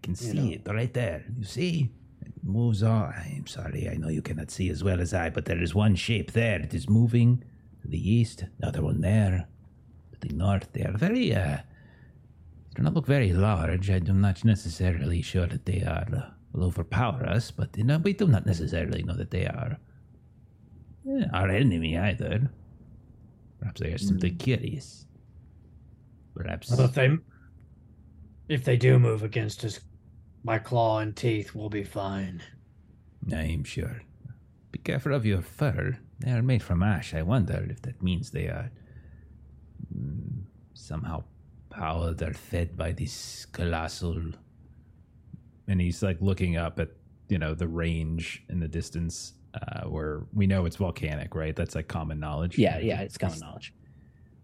I can see know. it right there. You see? It moves on. I'm sorry, I know you cannot see as well as I, but there is one shape there. It is moving to the east, another one there, to the north. They are very, uh, do not look very large. I'm not necessarily sure that they are, uh, will overpower us, but you know, we do not necessarily know that they are eh, our enemy either. Perhaps they are simply curious. Perhaps. Well, if they if they do move against us, my claw and teeth will be fine. I'm sure. Be careful of your fur. They are made from ash. I wonder if that means they are mm, somehow powered or fed by this colossal. and he's like looking up at you know the range in the distance uh, where we know it's volcanic, right? That's like common knowledge. Yeah, yeah, it's common knowledge.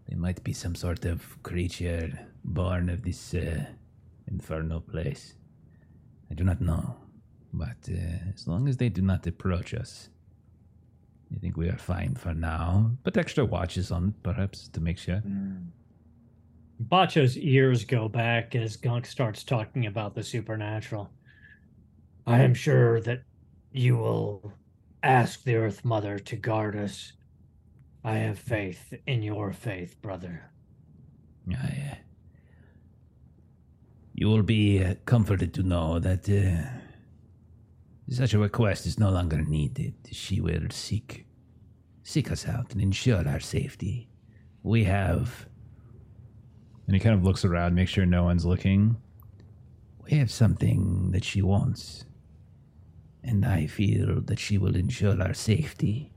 They might be some sort of creature born of this uh, infernal place. I do not know. But uh, as long as they do not approach us, I think we are fine for now. Put extra watches on perhaps, to make sure. Bacho's ears go back as Gunk starts talking about the supernatural. I am sure that you will ask the Earth Mother to guard us. I have faith in your faith, brother. I, uh, you will be uh, comforted to know that uh, such a request is no longer needed. She will seek seek us out and ensure our safety. We have And he kind of looks around, make sure no one's looking. we have something that she wants, and I feel that she will ensure our safety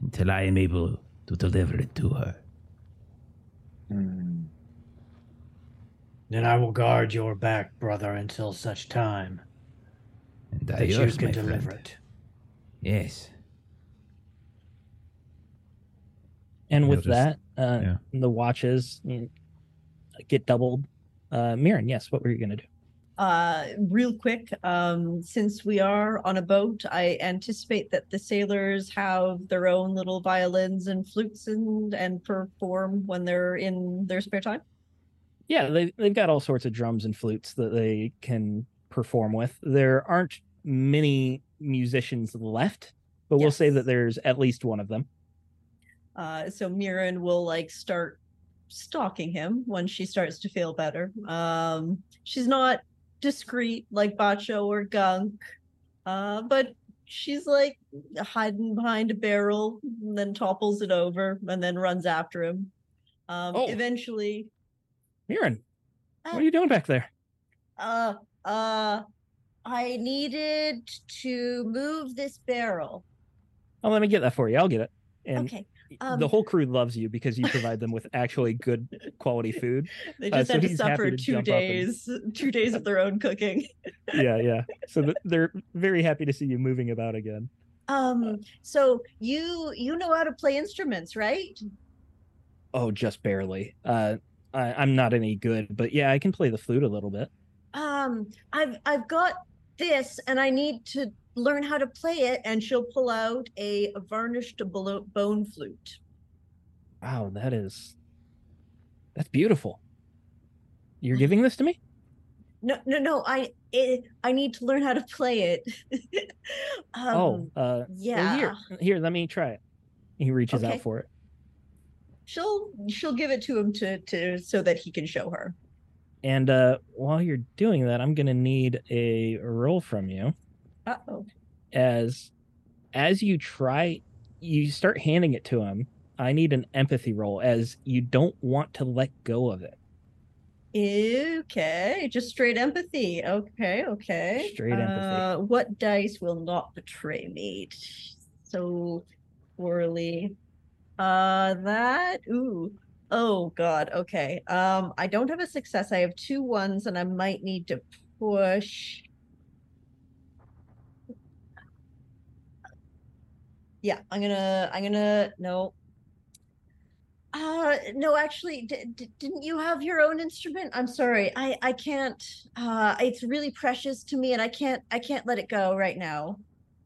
until I am able to deliver it to her. Then I will guard your back, brother, until such time And I that you yours, can deliver friend. it. Yes. And with just- that, uh, yeah. the watches you know, get doubled. Uh, Mirren, yes, what were you going to do? Uh, real quick, um, since we are on a boat, I anticipate that the sailors have their own little violins and flutes and and perform when they're in their spare time. Yeah, they, they've got all sorts of drums and flutes that they can perform with. There aren't many musicians left, but we'll say that there's at least one of them. Uh, so Mirren will like start stalking him when she starts to feel better. Um, she's not discreet like Bacho or Gunk, uh, but she's like hiding behind a barrel and then topples it over and then runs after him. Um, Oh. Eventually, Mirren, what are you doing back there? uh, uh, I needed to move this barrel. Oh, let me get that for you. I'll get it. And okay. the um, whole crew loves you because you provide them with actually good quality food. They uh, just so had to suffer to two up and- days, two days of their own cooking. Yeah, yeah. So th- they're very happy to see you moving about again. Um, so you you know how to play instruments, right? Oh, just barely. Uh, I, I'm not any good, but yeah, I can play the flute a little bit. Um, I've I've got this, and I need to learn how to play it. And she'll pull out a varnished bone flute. Wow, that is that's beautiful. You're Mm. giving this to me? No, no, no. I it, I need to learn how to play it. um, oh, uh, well, yeah. here, here, let me try it. He reaches Okay. out for it. She'll she'll give it to him to to so that he can show her. And uh, while you're doing that, I'm gonna need a roll from you Uh oh. as as you try you start handing it to him. I need an empathy roll as you don't want to let go of it. Okay, just straight empathy. Okay, okay. Straight empathy. Uh, what dice will not betray me so poorly? Uh, that. Ooh. Oh God. Okay. Um, I don't have a success. I have two ones, and I might need to push. Yeah, I'm gonna. I'm gonna. No. Uh, no, actually, d- d- didn't you have your own instrument? I'm sorry. I I can't. Uh, it's really precious to me, and I can't. I can't let it go right now.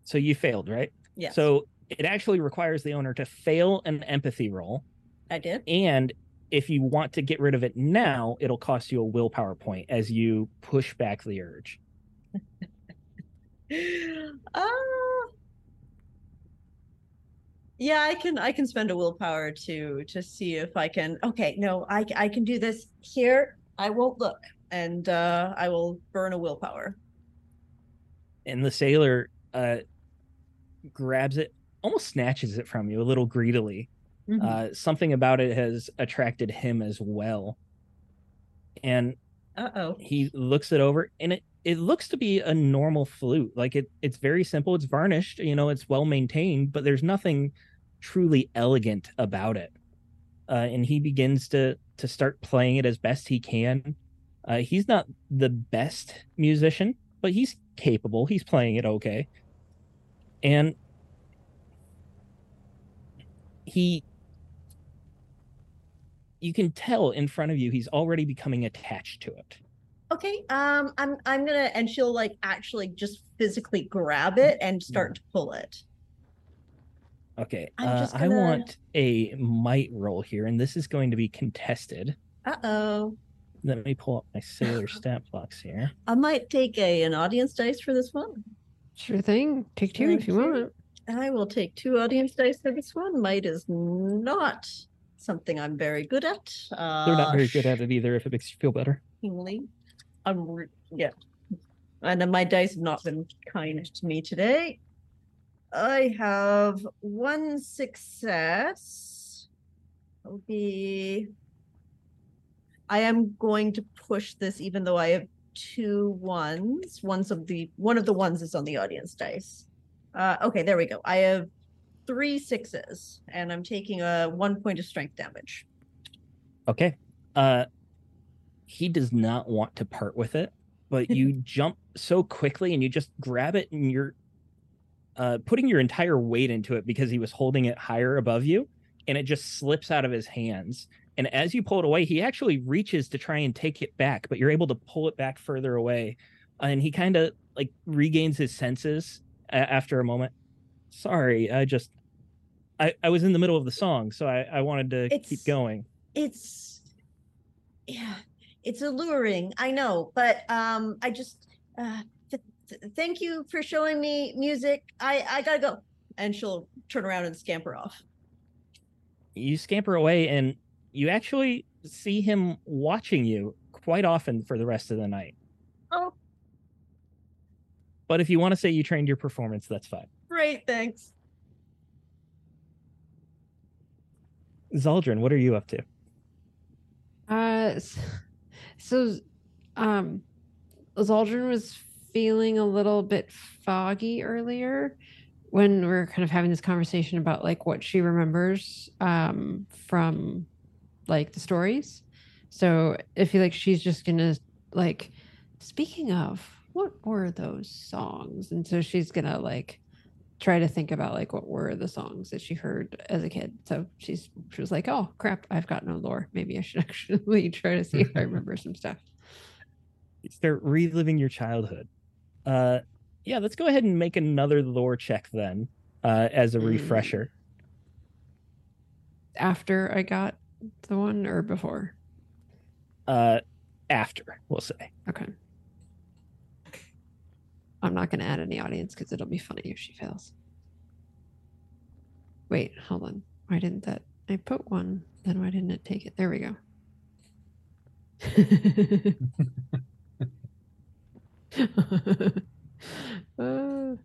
So you failed, right? Yeah. So it actually requires the owner to fail an empathy roll. I did. And if you want to get rid of it now, it'll cost you a willpower point as you push back the urge. Uh, yeah, I can. I can spend a willpower to to see if I can. Okay, no, I I can do this here. I won't look, and uh, I will burn a willpower. And the sailor uh, grabs it, almost snatches it from you a little greedily. Mhm. Uh, something about it has attracted him as well. And Uh oh. he looks it over and it it looks to be a normal flute like it it's very simple it's varnished you know it's well maintained but there's nothing truly elegant about it uh, and he begins to to start playing it as best he can uh, he's not the best musician but he's capable he's playing it okay and he you can tell in front of you he's already becoming attached to it Okay. Um, I'm I'm gonna and she'll like actually just physically grab it and start to pull it. Okay, I'm uh, just gonna- want a might roll here, and this is going to be contested. Uh oh. Let me pull up my sailor stat blocks here. I might take a an audience dice for this one. Sure thing. Take two if you you. want. I will take two audience dice for this one. Might is not something I'm very good at. Uh, They're not very good at it either. If it makes you feel better. I'm re- yeah. And then my dice have not been kind to me today. I have one success. Will be. I am going to push this, even though I have two ones. One's of the one of the ones is on the audience dice. Uh, okay, there we go. I have three sixes, and I'm taking a one point of strength damage. okay. Uh, he does not want to part with it, but you jump so quickly and you just grab it, and you're uh, putting your entire weight into it because he was holding it higher above you, and it just slips out of his hands. And as you pull it away, he actually reaches to try and take it back, but you're able to pull it back further away. And he kind of like regains his senses after a moment. Sorry, I just I, I was in the middle of the song, so I, I wanted to keep going. it's yeah it's alluring i know but um i just uh th- th- thank you for showing me music i i gotta go and she'll turn around and scamper off You scamper away and you actually see him watching you quite often for the rest of the night. oh But if you want to say you trained your performance, that's fine. great thanks Zaldrun, what are you up to? Uh, so, um, Zaldrun was feeling a little bit foggy earlier when we are kind of having this conversation about like what she remembers um from like the stories. So I feel like she's just gonna like speaking of what were those songs? And so she's gonna like try to think about like what were the songs that she heard as a kid. So she's she was like, "Oh crap, I've got no lore. Maybe I should actually try to see if I remember some stuff." Start reliving your childhood. Uh, yeah, let's go ahead and make another lore check then, uh, as a Mm. refresher. After I got the one or before? Uh, after we'll say. Okay. I'm not going to add any audience because it'll be funny if she fails. Wait, hold on. Why didn't that? I put one. Then why didn't it take it? There we go. Uh,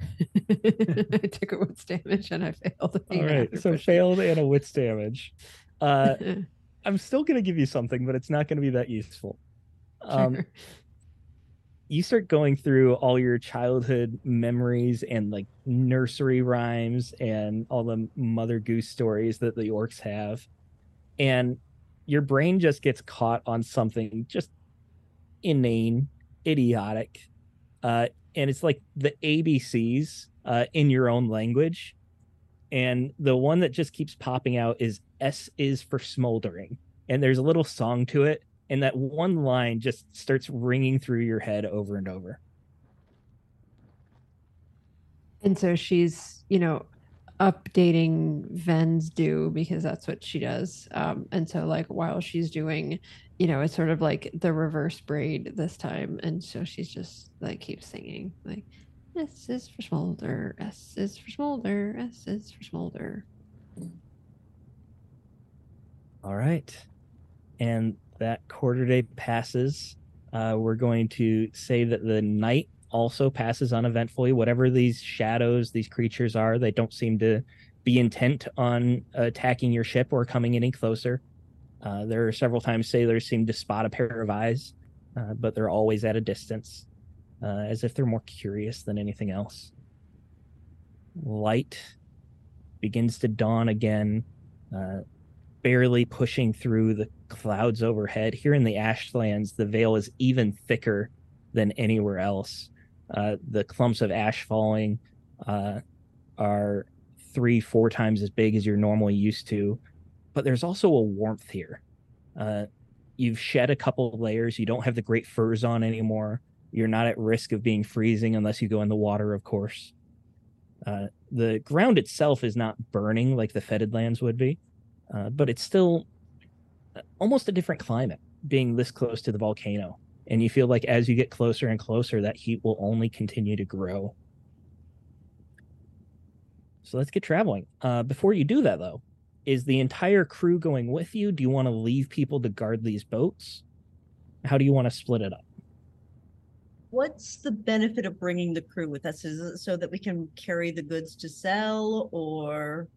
I took a wits damage and I failed. All right, so pushing. failed and a wits damage. Uh, I'm still gonna give you something, but it's not gonna be that useful. Um, Sure. You start going through all your childhood memories and like nursery rhymes and all the mother goose stories that the orcs have and your brain just gets caught on something just inane idiotic uh, and it's like the abcs uh, in your own language and the one that just keeps popping out is s is for smoldering and there's a little song to it and that one line just starts ringing through your head over and over. And so she's, you know, updating Ven's do because that's what she does. Um, and so like while she's doing, you know, it's sort of like the reverse braid this time. And so she's just like keeps singing like S is for smolder, S is for smolder, S is for smolder. All right. And that quarter day passes. Uh, we're going to say that the night also passes uneventfully. Whatever these shadows, these creatures are, they don't seem to be intent on attacking your ship or coming any closer. Uh, there are several times sailors seem to spot a pair of eyes, uh, but they're always at a distance, uh, as if they're more curious than anything else. Light begins to dawn again, uh, barely pushing through the clouds overhead. Here in the Ashlands, the veil is even thicker than anywhere else. Uh, the clumps of ash falling uh, are three, four times as big as you're normally used to. But there's also a warmth here. Uh, you've shed a couple of layers. You don't have the great furs on anymore. You're not at risk of being freezing unless you go in the water, of course. Uh, the ground itself is not burning like the fetid lands would be, uh, but it's still almost a different climate being this close to the volcano. And you feel like as you get closer and closer, that heat will only continue to grow. So let's get traveling. Uh, before you do that, though, is the entire crew going with you? Do you want to leave people to guard these boats? How do you want to split it up? What's the benefit of bringing the crew with us? Is it so that we can carry the goods to sell or?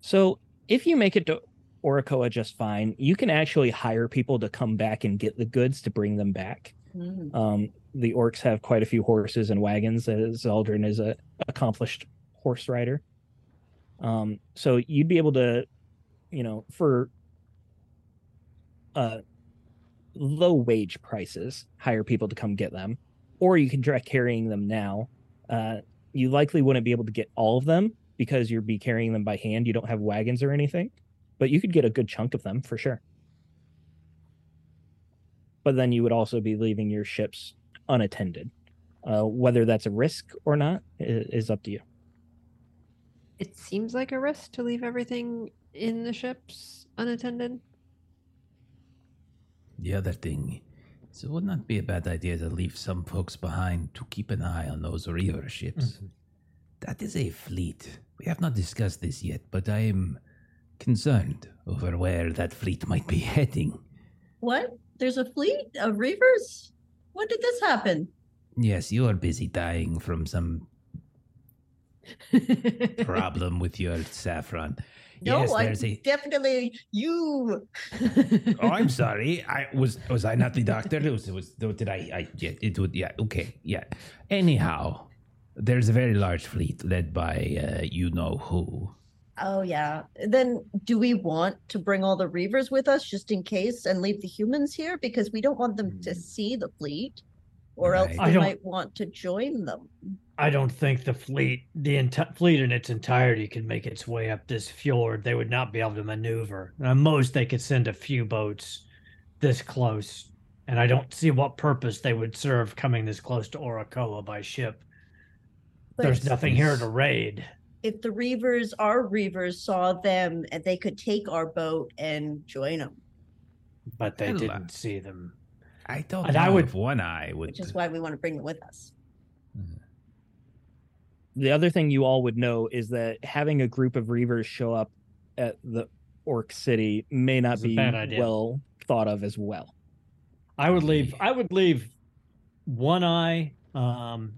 So if you make it to Oracoa just fine, you can actually hire people to come back and get the goods to bring them back. Hmm, Um, the orcs have quite a few horses and wagons, as Aldrin is a accomplished horse rider. Um, so you'd be able to, you know, for uh, low wage prices, hire people to come get them, or you can direct carrying them now. Uh, you likely wouldn't be able to get all of them because you'd be carrying them by hand. You don't have wagons or anything, but you could get a good chunk of them for sure. But then you would also be leaving your ships unattended. Uh, whether that's a risk or not i- is up to you. It seems like a risk to leave everything in the ships unattended. The other thing is it would not be a bad idea to leave some folks behind to keep an eye on those river ships. That is a fleet. We have not discussed this yet, but I am concerned over where that fleet might be heading. What? There's a fleet of reavers? When did this happen? Yes, you are busy dying from some problem with your saffron. No, yes, I there's a. definitely you. Oh, I'm sorry. I was was I not the doctor? It was, it was did I? I yeah, it would yeah. Okay, yeah. Anyhow, there's a very large fleet led by uh, you know who. Oh yeah. Then do we want to bring all the reavers with us just in case and leave the humans here because we don't want them to Hmm. see the fleet or else they I might want to join them. I don't think the fleet, the enti- fleet in its entirety, could make its way up this fjord. They would not be able to maneuver. At most, they could send a few boats this close, and I don't see what purpose they would serve coming this close to Oracoa by ship. There's nothing here to raid. If the Reavers, our Reavers saw them, and they could take our boat and join them, but they Hella. didn't see them. I don't And know I would- if one eye would. which is why we want to bring them with us. the other thing you all would know is that having a group of reavers show up at the orc city may not It's be well thought of as well I would leave. I would leave one eye, um,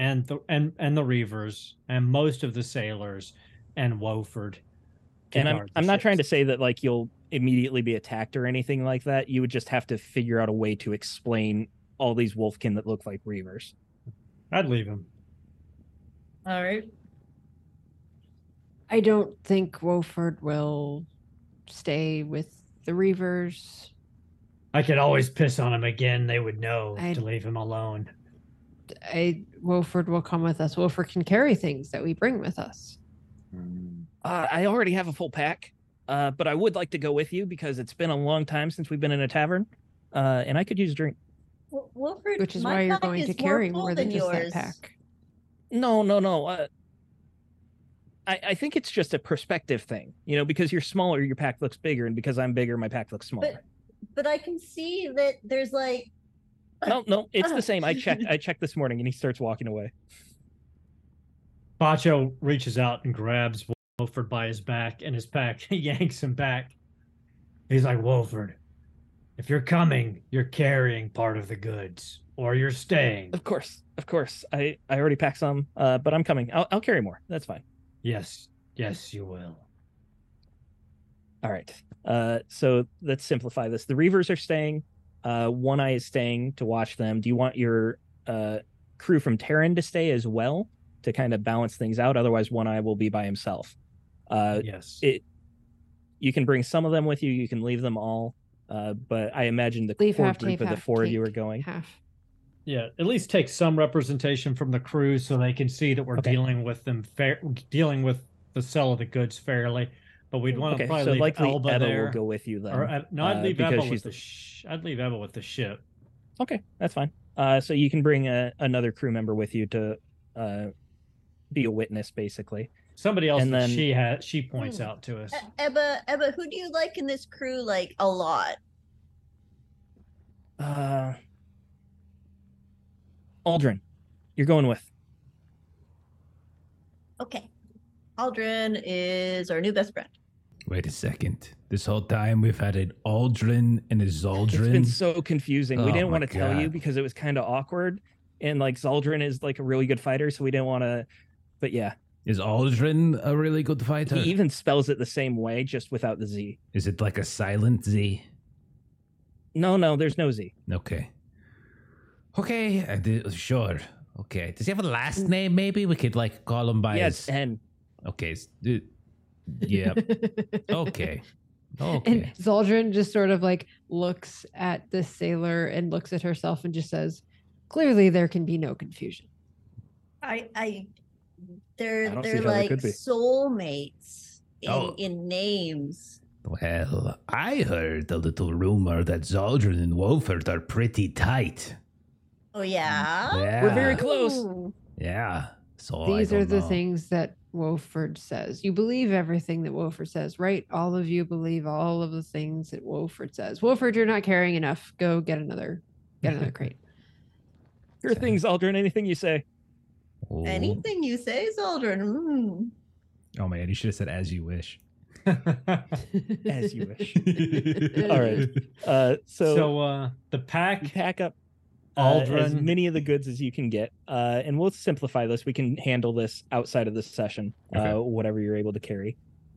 and the and and the reavers and most of the sailors and Woford. and i'm, I'm not trying to say that like you'll immediately be attacked or anything like that you would just have to figure out a way to explain all these wolfkin that look like reavers I'd leave him. All right. I don't think Woford will stay with the Reavers. I could always piss on him again. They would know I- to leave him alone. I Woford will come with us. Woford can carry things that we bring with us. uh, i already have a full pack uh, but i would like to go with you because it's been a long time since we've been in a tavern uh, and i could use a drink Well, Wilfred, Which is my why you're going is to carry full more than just yours. that pack. No, no, no. Uh, I, I think it's just a perspective thing, you know, because you're smaller, your pack looks bigger, and because I'm bigger, my pack looks smaller. But, But I can see that there's like no, no, it's the same. I checked. I checked this morning, and he starts walking away. Bacho reaches out and grabs Wolford by his back and his pack. He yanks him back. He's like, Wolford, if you're coming, you're carrying part of the goods, or you're staying. Of course, of course. I I already packed some, uh, but I'm coming. I'll I'll carry more. That's fine. Yes, yes, you will. All right. Uh, so let's simplify this. The Reavers are staying. Uh, One Eye is staying to watch them. Do you want your uh crew from Terran to stay as well to kind of balance things out? Otherwise, One Eye will be by himself. Uh, yes. it you can bring some of them with you you can leave them all uh, but i imagine the Leave core half, group of the four of you are going Half. Yeah, at least take some representation from the crew so they can see that we're Okay. dealing with them fair, dealing with the sell of the goods fairly. But we'd want to okay probably so leave likely Elba Eva there. will go with you then or uh, no, I'd uh, leave because Eva with the- the. Sh- I'd leave Eva with the ship. okay that's fine uh, so you can bring a, another crew member with you to uh, be a witness basically Somebody else And that then- she has she points Hmm. out to us. E- Ebba. Ebba, who do you like in this crew? Like a lot. uh aldrin you're going with Okay. Aldrin is our new best friend. Wait a second. This whole time we've had an Aldrin and a Zaldrun. it's been so confusing Oh we didn't want to tell you because it was kind of awkward and like Zaldrun is like a really good fighter so we didn't want to but yeah Is Aldrin a really good fighter? he even spells it the same way just without the z Is it like a silent Z? no no there's no z Okay. Okay, I did, sure. Okay. Does he have a last mm. name? Maybe we could like call him by yeah his. n Okay. S- uh, Yep. okay. And Okay. Zaldrun just sort of like looks at the sailor and looks at herself and just says, "Clearly, there can be no confusion." I, I, they're don't they're like soulmates in, Oh. in names. Well, I heard a little rumor that Zaldrun and Wolfert are pretty tight. Oh yeah. Yeah. We're very close. Ooh. Yeah. So These are don't the know. things that Woford says. You believe everything that Woford says, right? All of you believe all of the things that Woford says. Wolford, you're not carrying enough. Go get another, get another crate. Sure things, Aldrin. Anything you say. Oh. Anything you say, Aldrin. Mm. Oh man, you should have said as you wish. As you wish. All right. Uh, so, so uh, the pack you pack up uh, as many of the goods as you can get, uh, and we'll simplify this. We can handle this outside of this session, Okay. uh, whatever you're able to carry.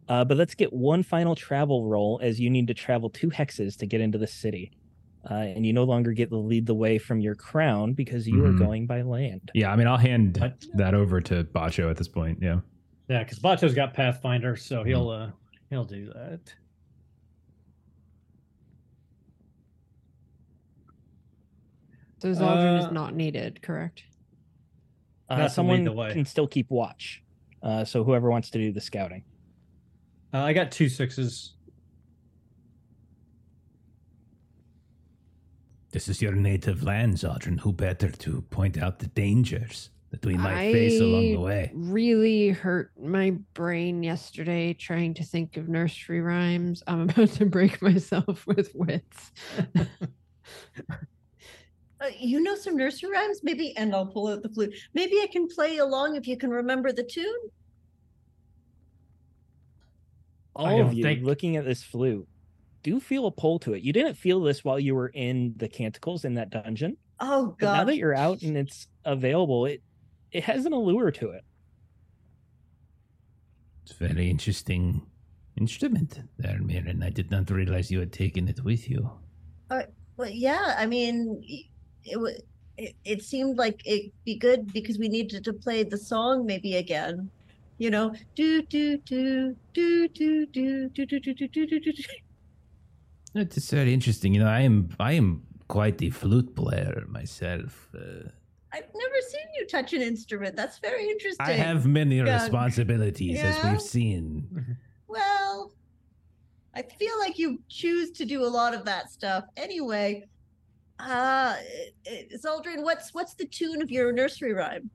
Uh, but let's get one final travel roll, as you need to travel two hexes to get into the city, uh, and you no longer get to lead the way from your crown because you Mhm. are going by land. Yeah, I mean, I'll hand What? that over to Bacho at this point. Yeah. Yeah, because Bacho's got Pathfinder, Mm-hmm. so he'll uh he'll do that. So Zaldrun Uh, is not needed, correct? Uh, Not to lead someone the way. can still keep watch. Uh, so whoever wants to do the scouting. Uh, I got two sixes. This is your native land, Zaldrun. Who better to point out the dangers that we might face along the I way? Really hurt my brain yesterday trying to think of nursery rhymes. I'm about to break myself with wits. Uh, you know some nursery rhymes, maybe, and I'll pull out the flute. Maybe I can play along if you can remember the tune. All of you think- looking at this flute do feel a pull to it. You didn't feel this while you were in the canticles in that dungeon. Oh But now that you're out and it's available, it it has an allure to it. It's a very interesting instrument there, Mirren. I did not realize you had taken it with you. Well, yeah, I mean, y- it was. It, it seemed like it'd be good because we needed to play the song maybe again. You know, do do do do do do do do do do do do do. It is very interesting. You know, I am I am quite the flute player myself. Uh, I've never seen you touch an instrument. That's very interesting. I have many Yeah. responsibilities, as we've seen. Well, I feel like you choose to do a lot of that stuff anyway. Uh, uh, Zaldrun, what's what's the tune of your nursery rhyme?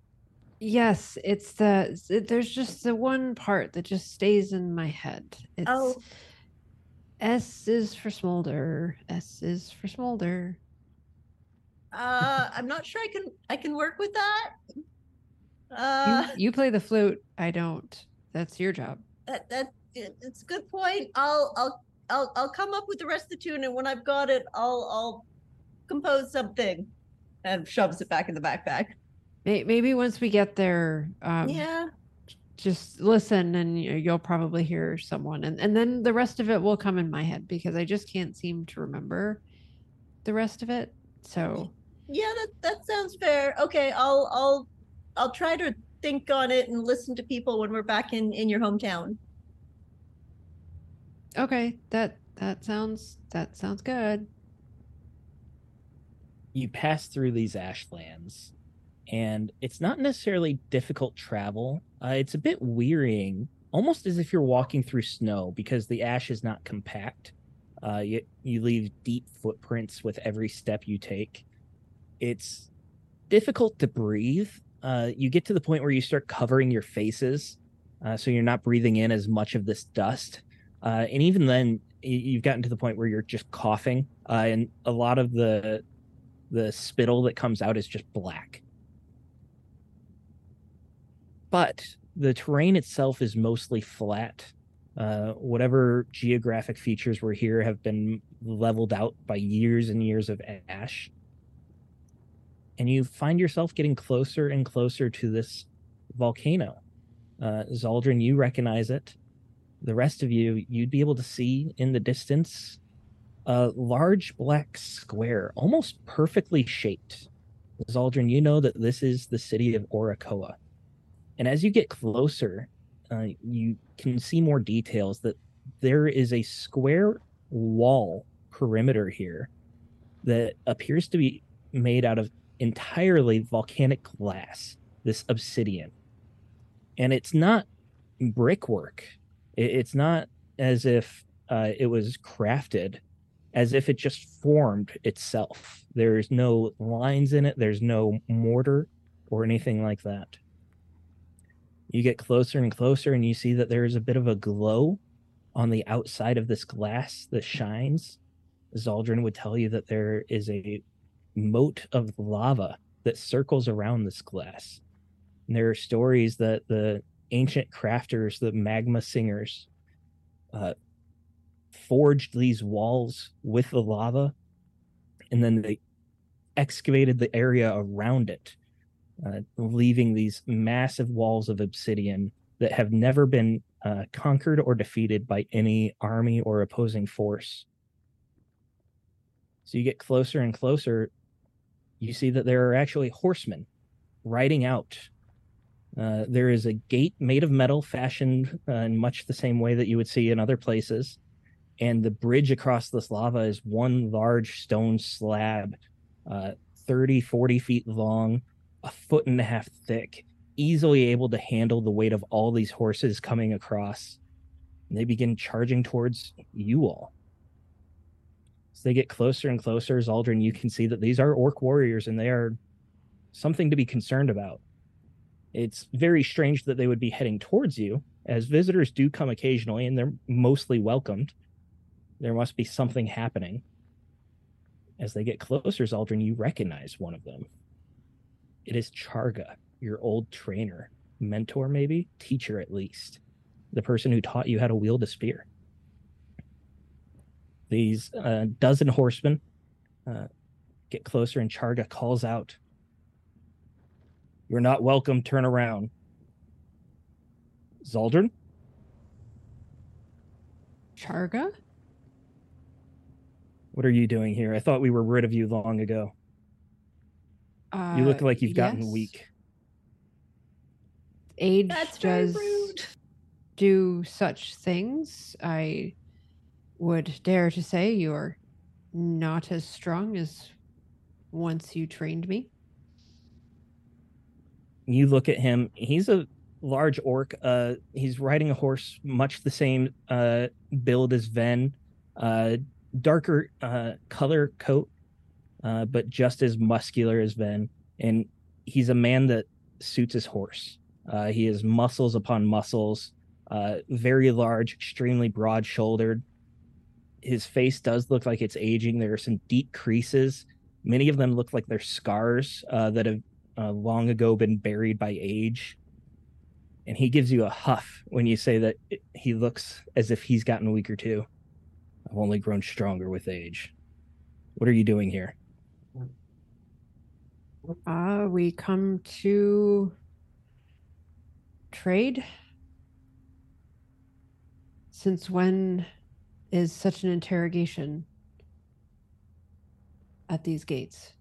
Yes, it's the it- there's just the one part that just stays in my head. It's Oh. S is for smolder. S is for smolder. Uh, I'm not sure I can I can work with that. You, Uh, you play the flute. I don't. That's your job. that that it's a good point. I'll I'll I'll I'll come up with the rest of the tune, and when I've got it, I'll I'll compose something. And shoves it back in the backpack. Maybe once we get there, um, yeah. just listen and you- you'll probably hear someone and, and then the rest of it will come in my head because i just can't seem to remember the rest of it so Yeah, that that sounds fair. Okay, I'll I'll I'll try to think on it and listen to people when we're back in in your hometown. okay that that sounds that sounds good you pass through these ashlands and it's not necessarily difficult travel. Uh, it's a bit wearying almost as if you're walking through snow because the ash is not compact. Uh, you, you leave deep footprints with every step you take. It's difficult to breathe. Uh, you get to the point where you start covering your faces uh, so you're not breathing in as much of this dust. Uh, and even then you've gotten to the point where you're just coughing. Uh, and a lot of the the spittle that comes out is just black. But the terrain itself is mostly flat. Uh, whatever geographic features were here have been leveled out by years and years of ash. And you find yourself getting closer and closer to this volcano. Uh, Zaldrun, you recognize it. The rest of you, you'd be able to see in the distance a large black square, almost perfectly shaped. Zaldrun, you know that this is the city of Oracoa. And as you get closer, uh, you can see more details that there is a square wall perimeter here that appears to be made out of entirely volcanic glass, this obsidian. And it's not brickwork, it's not as if uh, it was crafted as if it just formed itself. There's no lines in it, there's no mortar or anything like that. You get closer and closer, and you see that there is a bit of a glow on the outside of this glass that shines. Zaldrun would tell you that there is a moat of lava that circles around this glass. And there are stories that the ancient crafters, the magma singers, uh, forged these walls with the lava and then they excavated the area around it uh, leaving these massive walls of obsidian that have never been uh, conquered or defeated by any army or opposing force. So you get closer and closer you see that there are actually horsemen riding out. Uh, there is a gate made of metal fashioned uh, in much the same way that you would see in other places and the bridge across this lava is one large stone slab uh, 30 40 feet long a foot and a half thick, easily able to handle the weight of all these horses coming across. And they begin charging towards you all. As they get closer and closer, Zaldrun, you can see that these are orc warriors and they are something to be concerned about. It's very strange that they would be heading towards you, as visitors do come occasionally and they're mostly welcomed. There must be something happening. As they get closer, Zaldrun, you recognize one of them. It is Charga, your old trainer, mentor, maybe, teacher at least, the person who taught you how to wield a spear. These uh, dozen horsemen uh, get closer, and Charga calls out, You're not welcome, turn around. Zaldrun? Charga? What are you doing here? I thought we were rid of you long ago. Uh, You look like you've gotten yes. weak. Age That's does do such things. I would dare to say you're not as strong as once you trained me. you look at him he's a large orc uh he's riding a horse much the same uh build as ven uh darker uh color coat uh but just as muscular as ven and he's a man that suits his horse. Uh he has muscles upon muscles uh very large extremely broad shouldered his face does look like it's aging. There are some deep creases. Many of them look like they're scars uh that have uh, long ago been buried by age. And he gives you a huff when you say that he looks as if he's gotten weaker too. I've only grown stronger with age. What are you doing here? Uh, we come to trade. Since when is such an interrogation at these gates?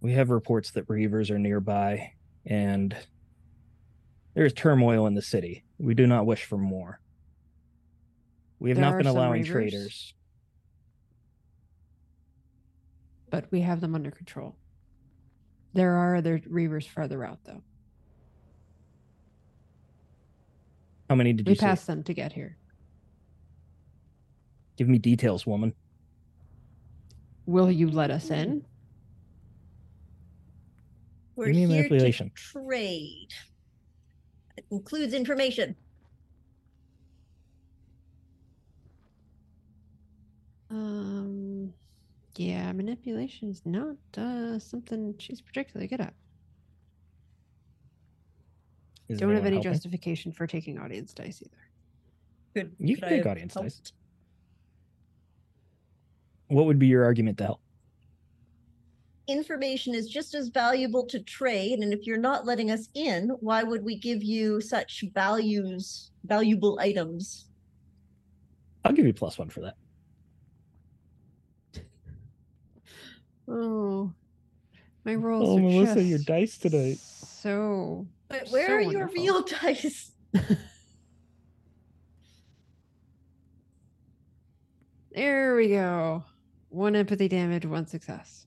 We have reports that Reavers are nearby, and there is turmoil in the city. We do not wish for more. We have There not been allowing Reavers? traders. But we have them under control. There are other reavers further out, though. How many did We you pass passed them to get here. Give me details, woman. Will you let us in? We're Give me a here manipulation. to trade. It includes information. Um, yeah, manipulation is not uh, something she's particularly good at. Is Don't have any helping? justification for taking audience dice either. Could, You could can take have audience dice. What would be your argument to help? Information is just as valuable to trade, and if you're not letting us in, why would we give you such values, valuable items? I'll give you plus one for that. Oh, my oh, rolls Oh, are Melissa, just your dice tonight. So But where So are your wonderful. real dice? there we go. One empathy damage, one success.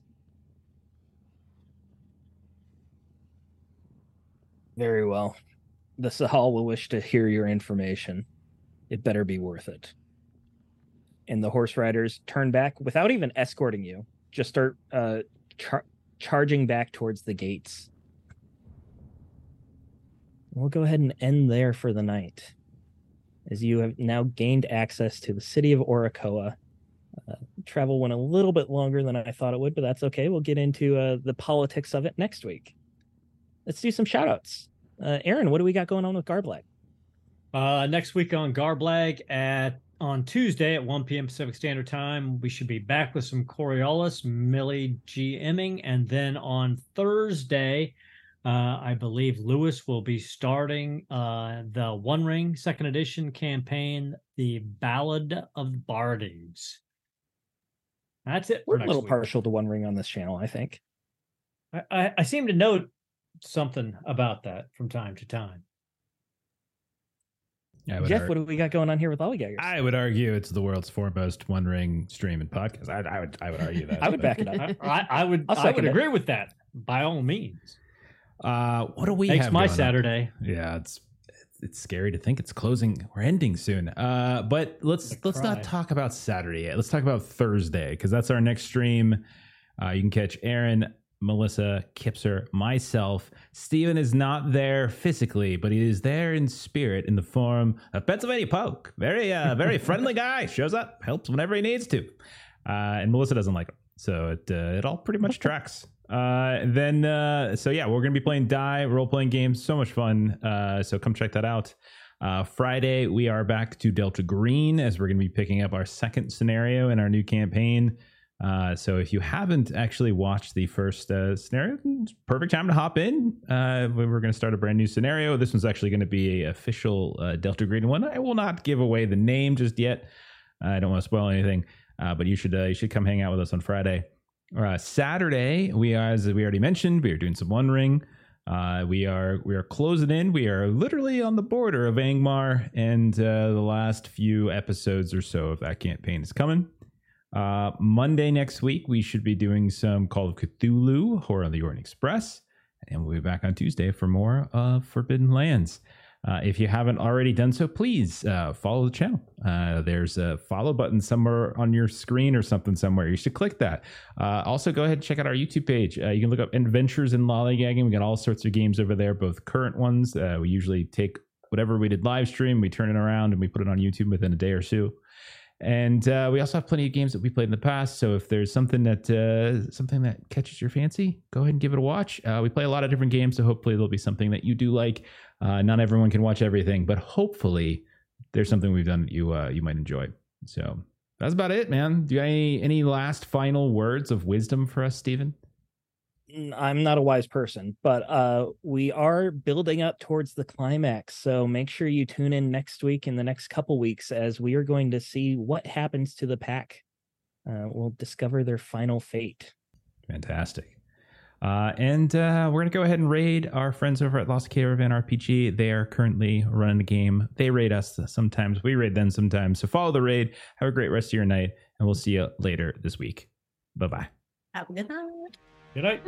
Very well. The Sahal will wish to hear your information. It better be worth it. And the horse riders turn back without even escorting you, just start uh, char- charging back towards the gates. We'll go ahead and end there for the night. As you have now gained access to the city of Oracoa. Uh, travel went a little bit longer than I thought it would, but that's okay. We'll get into uh, the politics of it next week. Let's do some shout outs. Uh, Aaron, what do we got going on with Garblag? Uh, next week on Garblag at on Tuesday at 1 p.m. Pacific Standard Time, we should be back with some Coriolis, Millie GMing, and then on Thursday, uh, I believe Lewis will be starting uh, the One Ring Second Edition campaign, the Ballad of Bardings. That's it. We're a little week. partial to One Ring on this channel, I think. I, I, I seem to note something about that from time to time. I Jeff, ar- what do we got going on here with Lollygaggers? I would argue it's the world's foremost One Ring stream and podcast. I, I would I would argue that. I would back it up. I, I, I would I'll I would second it. agree with that. by all means. Uh, what do we Makes have my going on? Saturday. Yeah, it's it's scary to think it's closing. We're ending soon. Uh, but let's let's cry. not talk about Saturday yet. Let's talk about Thursday because that's our next stream. Uh, you can catch Aaron, Melissa, Kipser, myself. Steven is not there physically, but he is there in spirit in the form of Pennsylvania Poke. Very uh, very friendly guy. Shows up, helps whenever he needs to. Uh, and Melissa doesn't like him, so it uh, it all pretty much tracks. Uh, then uh, so yeah, we're gonna be playing die role playing games. So much fun. Uh, so come check that out. Uh, Friday we are back to Delta Green as we're gonna be picking up our second scenario in our new campaign. Uh, so if you haven't actually watched the first uh, scenario, perfect time to hop in. Uh, we- we're going to start a brand new scenario. This one's actually going to be a official uh, Delta Green one. I will not give away the name just yet. I don't want to spoil anything, uh, but you should uh, you should come hang out with us on Friday. Saturday, we are, as we already mentioned, we are doing some One Ring. We are we are closing in. We are literally on the border of Angmar, and the last few episodes or so of that campaign is coming. Uh, Monday next week, we should be doing some Call of Cthulhu, Horror on the Orient Express, and we'll be back on Tuesday for more of Forbidden Lands. Uh, if you haven't already done so, please uh, follow the channel. Uh, there's a follow button somewhere on your screen or something somewhere. You should click that. Uh, also, go ahead and check out our YouTube page. Uh, you can look up Adventures in Lollygagging. We got all sorts of games over there, both current ones. Uh, we usually take whatever we did live stream, we turn it around, and we put it on YouTube within a day or two. And uh, we also have plenty of games that we played in the past. So if there's something that uh, something that catches your fancy, go ahead and give it a watch. Uh, we play a lot of different games, so hopefully there'll be something that you do like. Uh, not everyone can watch everything, but hopefully there's something we've done that you uh, you might enjoy. So that's about it, man. Do you have any any last final words of wisdom for us, Steven? N- I'm not a wise person, but uh we are building up towards the climax. So make sure you tune in next week in the next couple weeks as we are going to see what happens to the pack. Uh, we'll discover their final fate. Fantastic. Uh, and uh, we're going to go ahead and raid our friends over at Lost Caravan RPG. They are currently running the game. They raid us sometimes. We raid them sometimes. So follow the raid. Have a great rest of your night, and we'll see you later this week. Bye bye. Have a good night. Good night.